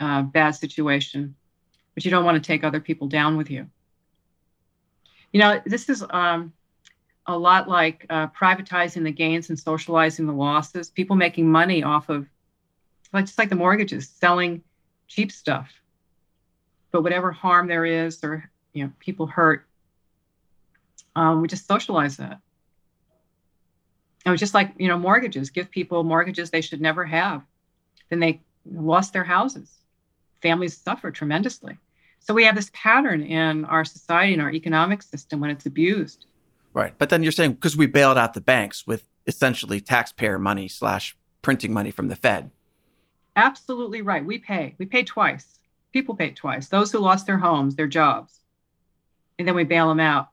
Speaker 4: uh, bad situation, but you don't want to take other people down with you. You know, this is um, a lot like uh, privatizing the gains and socializing the losses. People making money off of, like just like the mortgages, selling cheap stuff. But whatever harm there is, or you know, people hurt, um, we just socialize that. It was just like you know, mortgages. Give people mortgages they should never have. Then they lost their houses. Families suffer tremendously. So we have this pattern in our society and our economic system when it's abused.
Speaker 3: Right. But then you're saying because we bailed out the banks with essentially taxpayer money slash printing money from the Fed.
Speaker 4: Absolutely right. We pay. We pay twice. People pay twice. Those who lost their homes, their jobs, and then we bail them out.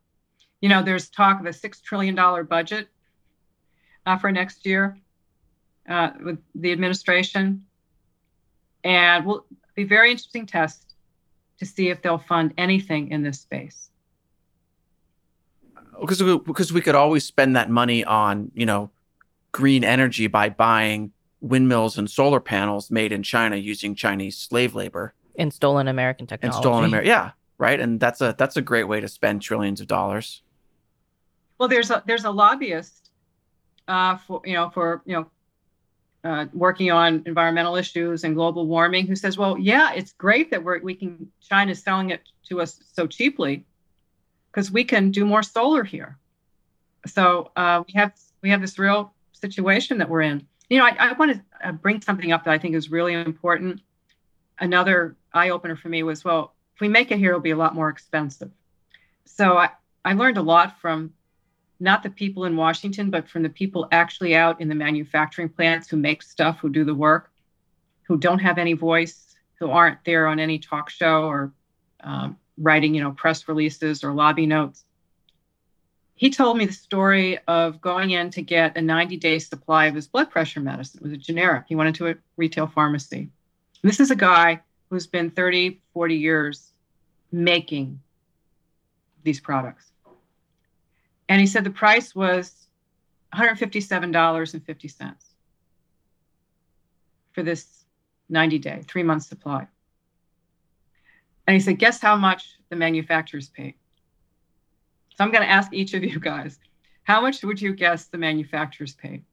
Speaker 4: You know, there's talk of a six trillion dollar budget uh, for next year uh, with the administration, and will be very interesting test to see if they'll fund anything in this space.
Speaker 3: Because we, because we could always spend that money on you know green energy by buying windmills and solar panels made in China using Chinese slave labor
Speaker 2: And stolen American technology.
Speaker 3: and stolen America. Yeah, right. And that's a that's a great way to spend trillions of dollars.
Speaker 4: Well, there's a there's a lobbyist uh, for you know for you know uh, working on environmental issues and global warming who says, well, yeah, it's great that we're we can China's selling it to us so cheaply because we can do more solar here. So uh, we have we have this real situation that we're in. You know, I, I want to uh, bring something up that I think is really important. Another eye opener for me was, well, if we make it here, it'll be a lot more expensive. So I, I learned a lot from not the people in Washington, but from the people actually out in the manufacturing plants who make stuff, who do the work, who don't have any voice, who aren't there on any talk show or um, writing, you know, press releases or lobby notes. He told me the story of going in to get a 90 day supply of his blood pressure medicine. It was a generic. He went into a retail pharmacy. This is a guy who's been 30, 40 years making these products. And he said the price was $157.50 for this 90 day, three month supply. And he said, guess how much the manufacturers paid? So I'm going to ask each of you guys, how much would you guess the manufacturers paid?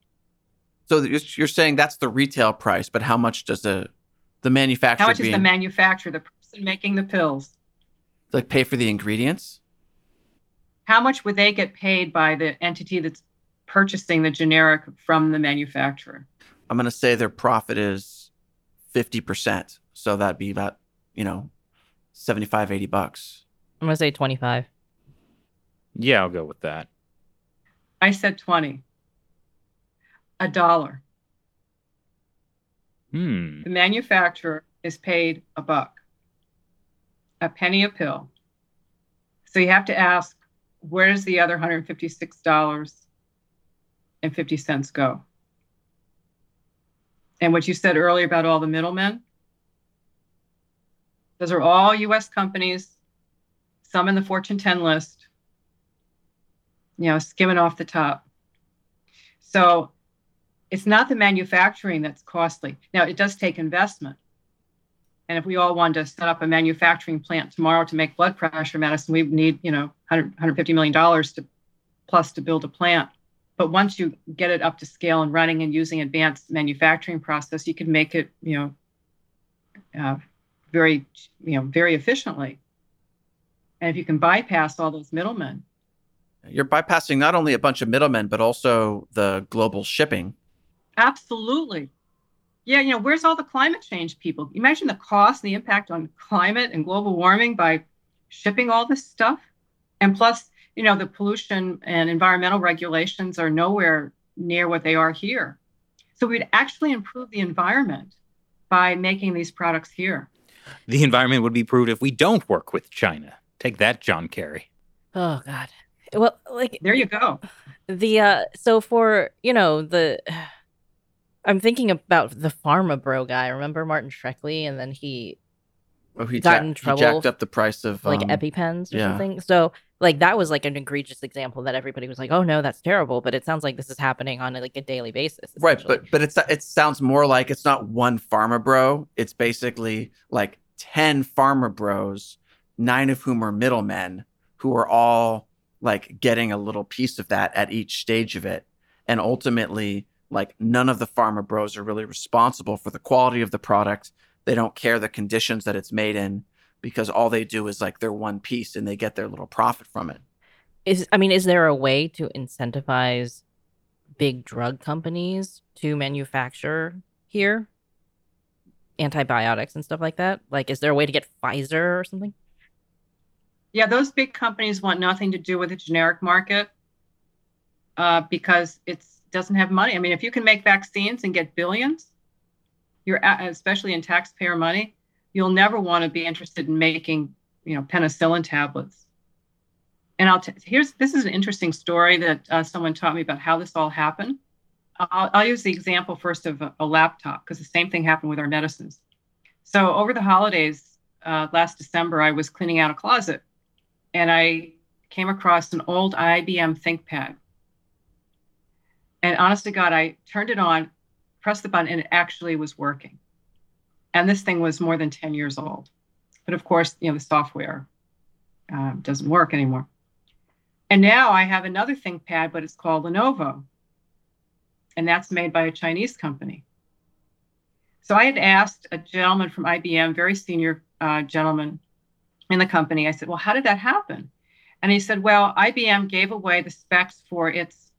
Speaker 3: So you're saying that's the retail price, but how much does the the manufacturer
Speaker 4: How much is the manufacturer, the person making the pills?
Speaker 3: like pay for the ingredients?
Speaker 4: How much would they get paid by the entity that's purchasing the generic from the manufacturer?
Speaker 3: I'm gonna say their profit is fifty percent. So that'd be about, you know, 75, 80 bucks.
Speaker 2: I'm gonna say 25.
Speaker 1: Yeah, I'll go with that.
Speaker 4: I said 20. A dollar.
Speaker 1: Hmm.
Speaker 4: The manufacturer is paid a buck, a penny a pill. So you have to ask, where does the other $156.50 go? And what you said earlier about all the middlemen, those are all US companies, some in the Fortune 10 list, you know, skimming off the top. So it's not the manufacturing that's costly. Now, it does take investment. And if we all wanted to set up a manufacturing plant tomorrow to make blood pressure medicine, we would need, you know, 100, 150 million dollars to plus to build a plant. But once you get it up to scale and running and using advanced manufacturing process, you can make it, you know, uh, very, you know, very efficiently. And if you can bypass all those middlemen,
Speaker 3: You're bypassing not only a bunch of middlemen, but also the global shipping.
Speaker 4: Absolutely. Yeah, you know, where's all the climate change people? Imagine the cost and the impact on climate and global warming by shipping all this stuff. And plus, you know, the pollution and environmental regulations are nowhere near what they are here. So we'd actually improve the environment by making these products here.
Speaker 1: The environment would be improved if we don't work with China. Take that, John Kerry.
Speaker 2: Oh God. Well, like
Speaker 4: There you go.
Speaker 2: the uh so for you know the i'm thinking about the pharma bro guy remember martin shkreli and then he
Speaker 3: Oh, he,
Speaker 2: Got
Speaker 3: jack-
Speaker 2: in
Speaker 3: he jacked up the price of
Speaker 2: like
Speaker 3: um,
Speaker 2: epipens or
Speaker 3: yeah.
Speaker 2: something so like that was like an egregious example that everybody was like oh no that's terrible but it sounds like this is happening on like a daily basis
Speaker 3: Right, but but it's it sounds more like it's not one pharma bro. It's basically like ten pharma bros, nine of whom are middlemen, who are all like getting a little piece of that at each stage of it, and ultimately, like none of the pharma bros are really responsible for the quality of the product. They don't care the conditions that it's made in because all they do is like their one piece and they get their little profit from it.
Speaker 2: is i mean is there a way to incentivize big drug companies to manufacture here antibiotics and stuff like that like is there a way to get pfizer or something
Speaker 4: Yeah, those big companies want nothing to do with the generic market uh, because it doesn't have money. I mean, if you can make vaccines and get billions, you're a- especially in taxpayer money, you'll never want to be interested in making, you know, penicillin tablets. And I'll t- here's this is an interesting story that uh, someone taught me about how this all happened. I'll, I'll use the example first of a, a laptop because the same thing happened with our medicines. So over the holidays uh, last December, I was cleaning out a closet and I came across an old IBM ThinkPad. And honest to God, I turned it on, pressed the button and it actually was working. And this thing was more than 10 years old. But of course, you know, the software uh, doesn't work anymore. And now I have another ThinkPad, but it's called Lenovo. And that's made by a Chinese company. So I had asked a gentleman from IBM, very senior uh, gentleman in the company, I said, Well, how did that happen? And he said, Well, IBM gave away the specs for its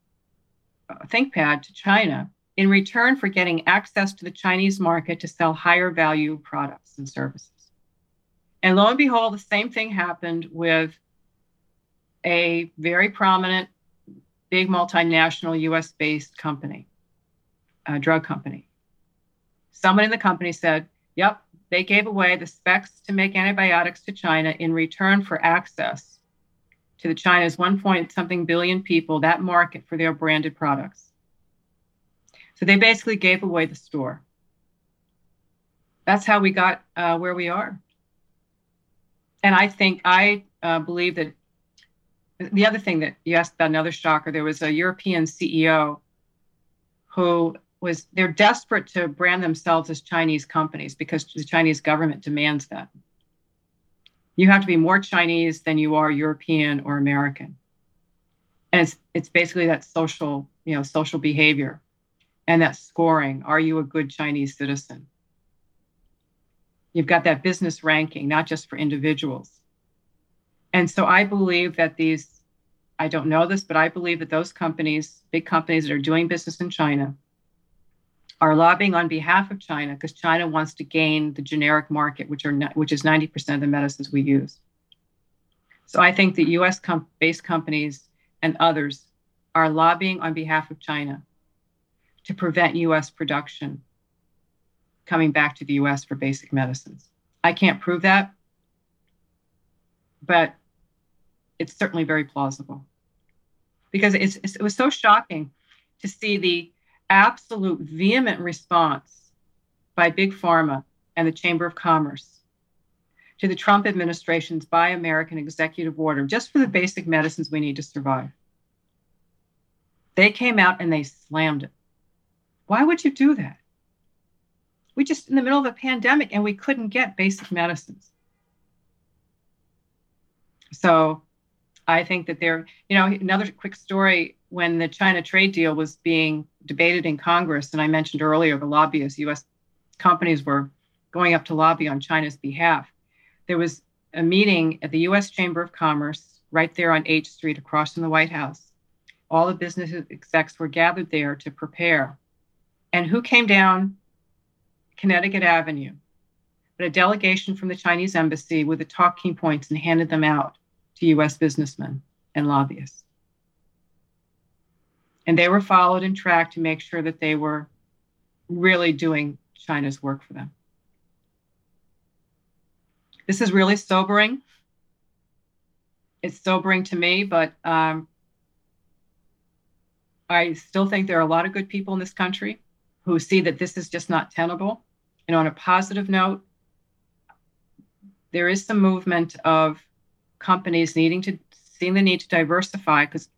Speaker 4: uh, ThinkPad to China in return for getting access to the Chinese market to sell higher value products and services. And lo and behold, the same thing happened with a very prominent, big multinational US based company, a drug company. Someone in the company said, Yep, they gave away the specs to make antibiotics to China in return for access to the China's 1 point something billion people, that market for their branded products. So they basically gave away the store. That's how we got uh, where we are. And I think, I uh, believe that the other thing that you asked about another shocker, there was a European CEO who was they're desperate to brand themselves as Chinese companies because the Chinese government demands that. You have to be more Chinese than you are European or American. And it's it's basically that social, you know, social behavior and that scoring. Are you a good Chinese citizen? You've got that business ranking, not just for individuals. And so I believe that these, I don't know this, but I believe that those companies, big companies that are doing business in China, are lobbying on behalf of China because China wants to gain the generic market, which are which is 90% of the medicines we use. So I think the U.S. Com- based companies and others are lobbying on behalf of China to prevent U.S. production coming back to the U.S. for basic medicines. I can't prove that, but it's certainly very plausible because it's, it's, it was so shocking to see the absolute vehement response by Big Pharma and the Chamber of Commerce to the Trump administration's Buy American executive order just for the basic medicines we need to survive. They came out and they slammed it. Why would you do that? We just in the middle of a pandemic and we couldn't get basic medicines. So I think that there, you know, another quick story when the China trade deal was being debated in Congress, and I mentioned earlier the lobbyists, U.S. companies were going up to lobby on China's behalf. There was a meeting at the U.S. Chamber of Commerce right there on H Street across from the White House. All the business execs were gathered there to prepare. And who came down Connecticut Avenue? But a delegation from the Chinese embassy with the talking points and handed them out to U.S. businessmen and lobbyists and they were followed and tracked to make sure that they were really doing China's work for them. This is really sobering. It's sobering to me, but um, I still think there are a lot of good people in this country who see that this is just not tenable. And on a positive note, there is some movement of companies needing to seeing the need to diversify because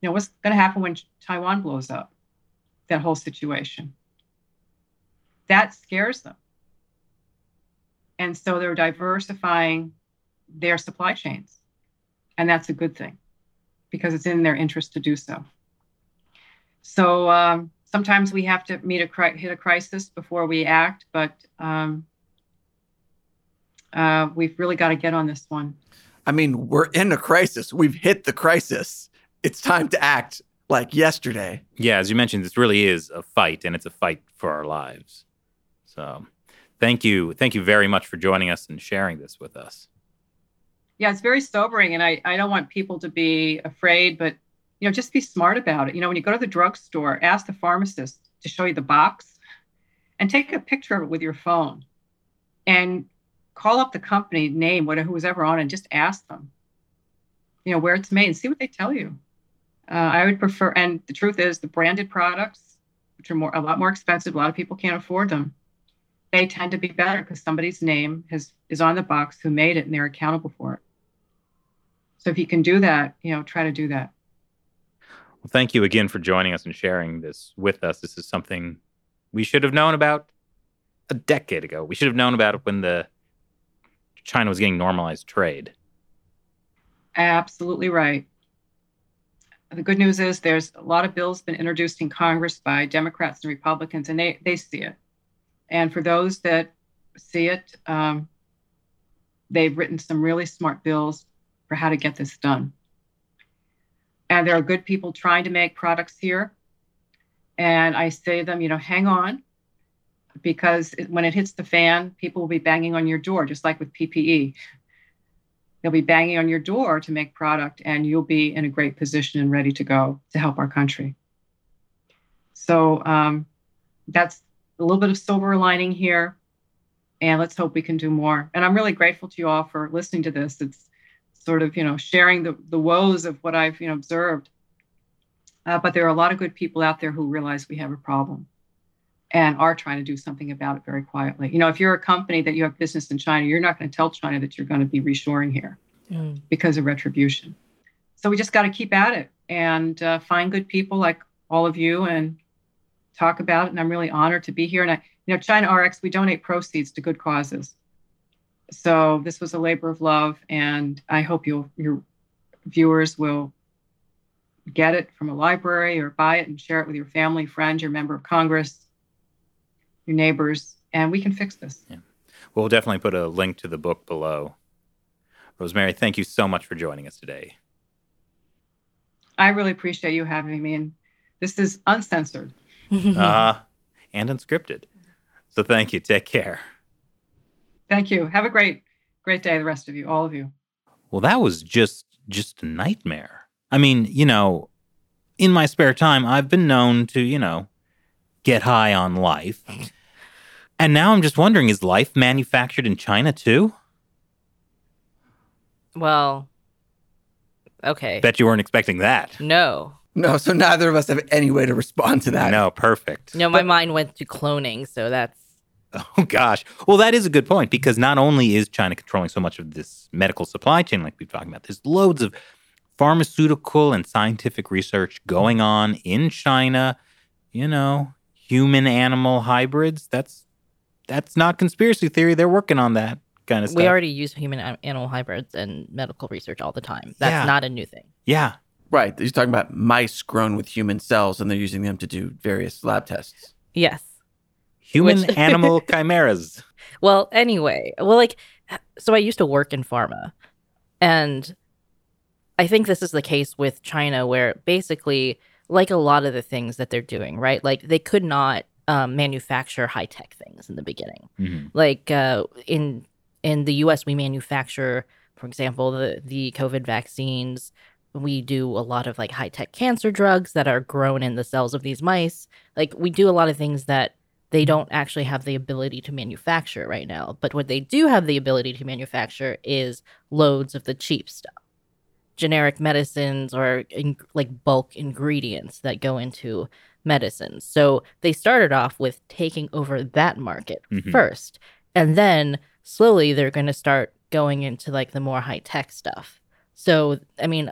Speaker 4: you know what's going to happen when Taiwan blows up, that whole situation. That scares them. And so they're diversifying their supply chains. And that's a good thing because it's in their interest to do so. So um, sometimes we have to meet a hit a crisis before we act, but um, uh, we've really got to get on this one.
Speaker 3: I mean, we're in a crisis. We've hit the crisis. It's time to act like yesterday.
Speaker 1: Yeah, as you mentioned, this really is a fight, and it's a fight for our lives. So, thank you, thank you very much for joining us and sharing this with us.
Speaker 4: Yeah, it's very sobering, and I I don't want people to be afraid, but you know, just be smart about it. You know, when you go to the drugstore, ask the pharmacist to show you the box, and take a picture of it with your phone, and call up the company name, whatever who's ever on, and just ask them, you know, where it's made, and see what they tell you. Uh, I would prefer, and the truth is, the branded products, which are more a lot more expensive, a lot of people can't afford them. They tend to be better because somebody's name has is on the box who made it, and they're accountable for it. So if you can do that, you know, try to do that.
Speaker 1: Well, thank you again for joining us and sharing this with us. This is something we should have known about a decade ago. We should have known about it when the China was getting normalized trade.
Speaker 4: Absolutely right. The good news is there's a lot of bills been introduced in Congress by Democrats and Republicans, and they, they see it. And for those that see it, um, they've written some really smart bills for how to get this done. And there are good people trying to make products here. And I say to them, you know, hang on, because when it hits the fan, people will be banging on your door, just like with PPE. They'll be banging on your door to make product, and you'll be in a great position and ready to go to help our country. So um, that's a little bit of silver lining here, and let's hope we can do more. And I'm really grateful to you all for listening to this. It's sort of you know sharing the the woes of what I've you know observed. Uh, but there are a lot of good people out there who realize we have a problem and are trying to do something about it very quietly. You know, if you're a company that you have business in China, you're not going to tell China that you're going to be reshoring here mm. because of retribution. So we just got to keep at it and uh, find good people like all of you and talk about it. And I'm really honored to be here. And I, you know, China RX, we donate proceeds to good causes. So this was a labor of love, and I hope you'll your viewers will get it from a library or buy it and share it with your family, friends, your member of Congress your neighbors, and we can fix this.
Speaker 1: Yeah. We'll definitely put a link to the book below. Rosemary, thank you so much for joining us today.
Speaker 4: I really appreciate you having me, and this is uncensored. (laughs)
Speaker 1: uh, and unscripted. So thank you. Take care.
Speaker 4: Thank you. Have a great, great day, the rest of you, all of you.
Speaker 1: Well, that was just just a nightmare. I mean, you know, in my spare time, I've been known to, you know, get high on life. And now I'm just wondering is life manufactured in China too?
Speaker 2: Well, okay.
Speaker 1: Bet you weren't expecting that.
Speaker 2: No.
Speaker 3: No, so neither of us have any way to respond to that.
Speaker 1: No, perfect.
Speaker 2: No, my but, mind went to cloning, so that's. (laughs)
Speaker 1: Oh, gosh. Well, that is a good point because not only is China controlling so much of this medical supply chain, like we've talked about, there's loads of pharmaceutical and scientific research going on in China. You know, human animal hybrids. That's that's not conspiracy theory. They're working on that kind of stuff.
Speaker 2: We already use human animal hybrids in medical research all the time. That's yeah. not a new thing.
Speaker 1: Yeah.
Speaker 3: Right. He's talking about mice grown with human cells and they're using them to do various lab tests.
Speaker 2: Yes.
Speaker 1: Human Which... (laughs) animal chimeras.
Speaker 2: Well, anyway, well, like, so I used to work in pharma. And I think this is the case with China, where basically like a lot of the things that they're doing, right? Like they could not um, manufacture high tech things in the beginning. Mm-hmm. Like uh, in in the U.S., we manufacture, for example, the the COVID vaccines. We do a lot of like high tech cancer drugs that are grown in the cells of these mice. Like we do a lot of things that they don't actually have the ability to manufacture right now. But what they do have the ability to manufacture is loads of the cheap stuff generic medicines or in, like bulk ingredients that go into medicines. So they started off with taking over that market mm-hmm. first. And then slowly they're going to start going into like the more high tech stuff. So, I mean,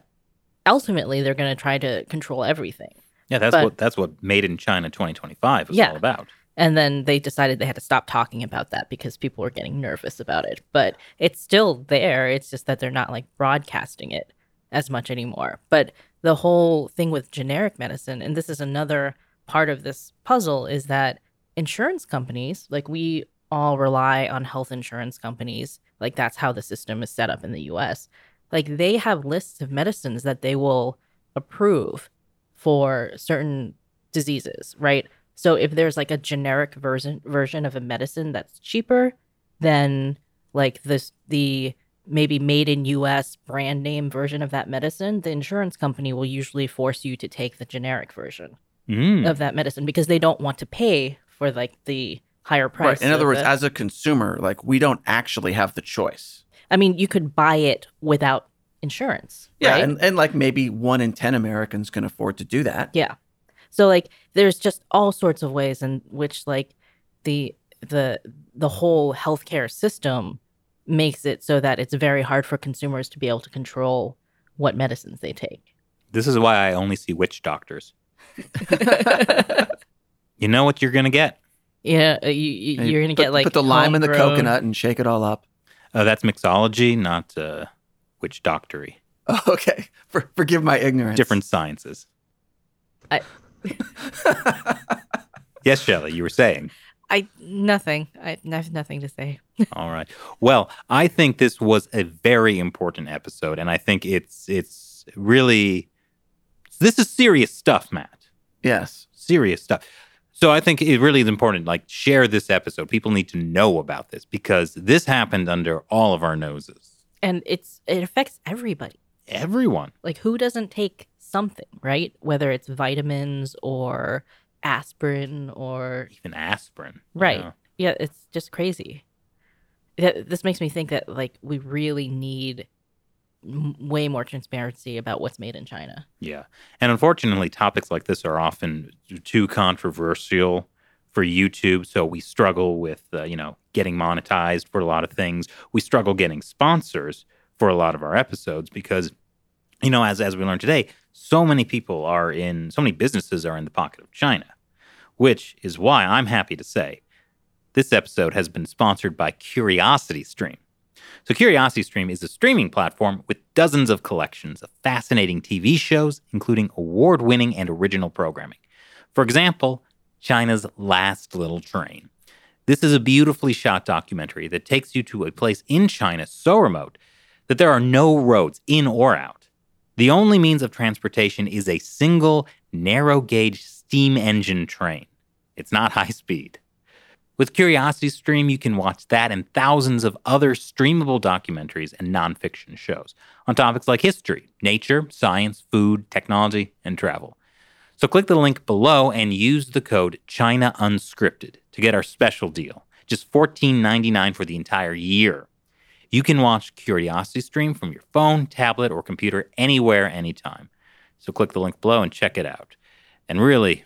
Speaker 2: ultimately they're going to try to control everything.
Speaker 1: Yeah, that's but, what that's what Made in China 2025 is yeah. all about.
Speaker 2: And then they decided they had to stop talking about that because people were getting nervous about it. But it's still there. It's just that they're not like broadcasting it as much anymore. But the whole thing with generic medicine, and this is another part of this puzzle, is that insurance companies, like we all rely on health insurance companies, like that's how the system is set up in the US. Like they have lists of medicines that they will approve for certain diseases, right? So if there's like a generic version version of a medicine that's cheaper, then like this the maybe made in US brand name version of that medicine, the insurance company will usually force you to take the generic version mm. of that medicine because they don't want to pay for like the higher price.
Speaker 3: Right. In other words, as a consumer, like we don't actually have the choice.
Speaker 2: I mean, you could buy it without insurance.
Speaker 3: Yeah,
Speaker 2: right?
Speaker 3: and, and like maybe one in 10 Americans can afford to do that.
Speaker 2: Yeah. So like there's just all sorts of ways in which like the the the whole healthcare system makes it so that it's very hard for consumers to be able to control what medicines they take.
Speaker 1: This is why I only see witch doctors. (laughs) you know what you're going to get.
Speaker 2: Yeah, uh, you, you
Speaker 3: And you
Speaker 2: you're gonna
Speaker 3: put,
Speaker 2: get like
Speaker 3: put the lime in the
Speaker 2: homegrown-
Speaker 3: coconut and shake it all up.
Speaker 1: Uh, that's mixology, not uh, witch doctory.
Speaker 3: Oh, (laughs) okay. For, forgive my ignorance.
Speaker 1: Different sciences.
Speaker 2: I- (laughs)
Speaker 1: Yes, Shelley, you were saying.
Speaker 2: I nothing. I have nothing to say. (laughs)
Speaker 1: All right. Well, I think this was a very important episode, and I think it's it's really this is serious stuff, Matt.
Speaker 3: yes.
Speaker 1: Serious stuff. So I think it really is important. Like share this episode. People need to know about this because this happened under all of our noses.
Speaker 2: And it's it affects everybody.
Speaker 1: Everyone.
Speaker 2: Like who doesn't take something, right? Whether it's vitamins or aspirin or
Speaker 1: Even aspirin.
Speaker 2: Right.
Speaker 1: know.
Speaker 2: yeah, it's just crazy. This makes me think that like we really need way more transparency about what's made in China.
Speaker 1: Yeah. And unfortunately, topics like this are often too controversial for YouTube. So we struggle with, uh, you know, getting monetized for a lot of things. We struggle getting sponsors for a lot of our episodes because, you know, as, as we learned today, so many people are in, so many businesses are in the pocket of China, which is why I'm happy to say this episode has been sponsored by Curiosity Stream. So, Curiosity Stream is a streaming platform with dozens of collections of fascinating TV shows, including award winning and original programming. For example, China's Last Little Train. This is a beautifully shot documentary that takes you to a place in China so remote that there are no roads in or out. The only means of transportation is a single narrow gauge steam engine train. It's not high speed. With Curiosity Stream, you can watch that and thousands of other streamable documentaries and nonfiction shows on topics like history, nature, science, food, technology, and travel. So click the link below and use the code China Unscripted to get our special deal, just $14.99 for the entire year. You can watch Curiosity Stream from your phone, tablet, or computer anywhere, anytime. So click the link below and check it out. And really,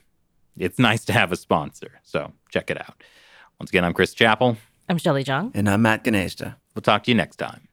Speaker 1: it's (laughs) nice to have a sponsor, so check it out. Once again, I'm Chris Chappell.
Speaker 2: I'm Shelley Zhang.
Speaker 3: And I'm Matt Gnaizda.
Speaker 1: We'll talk to you next time.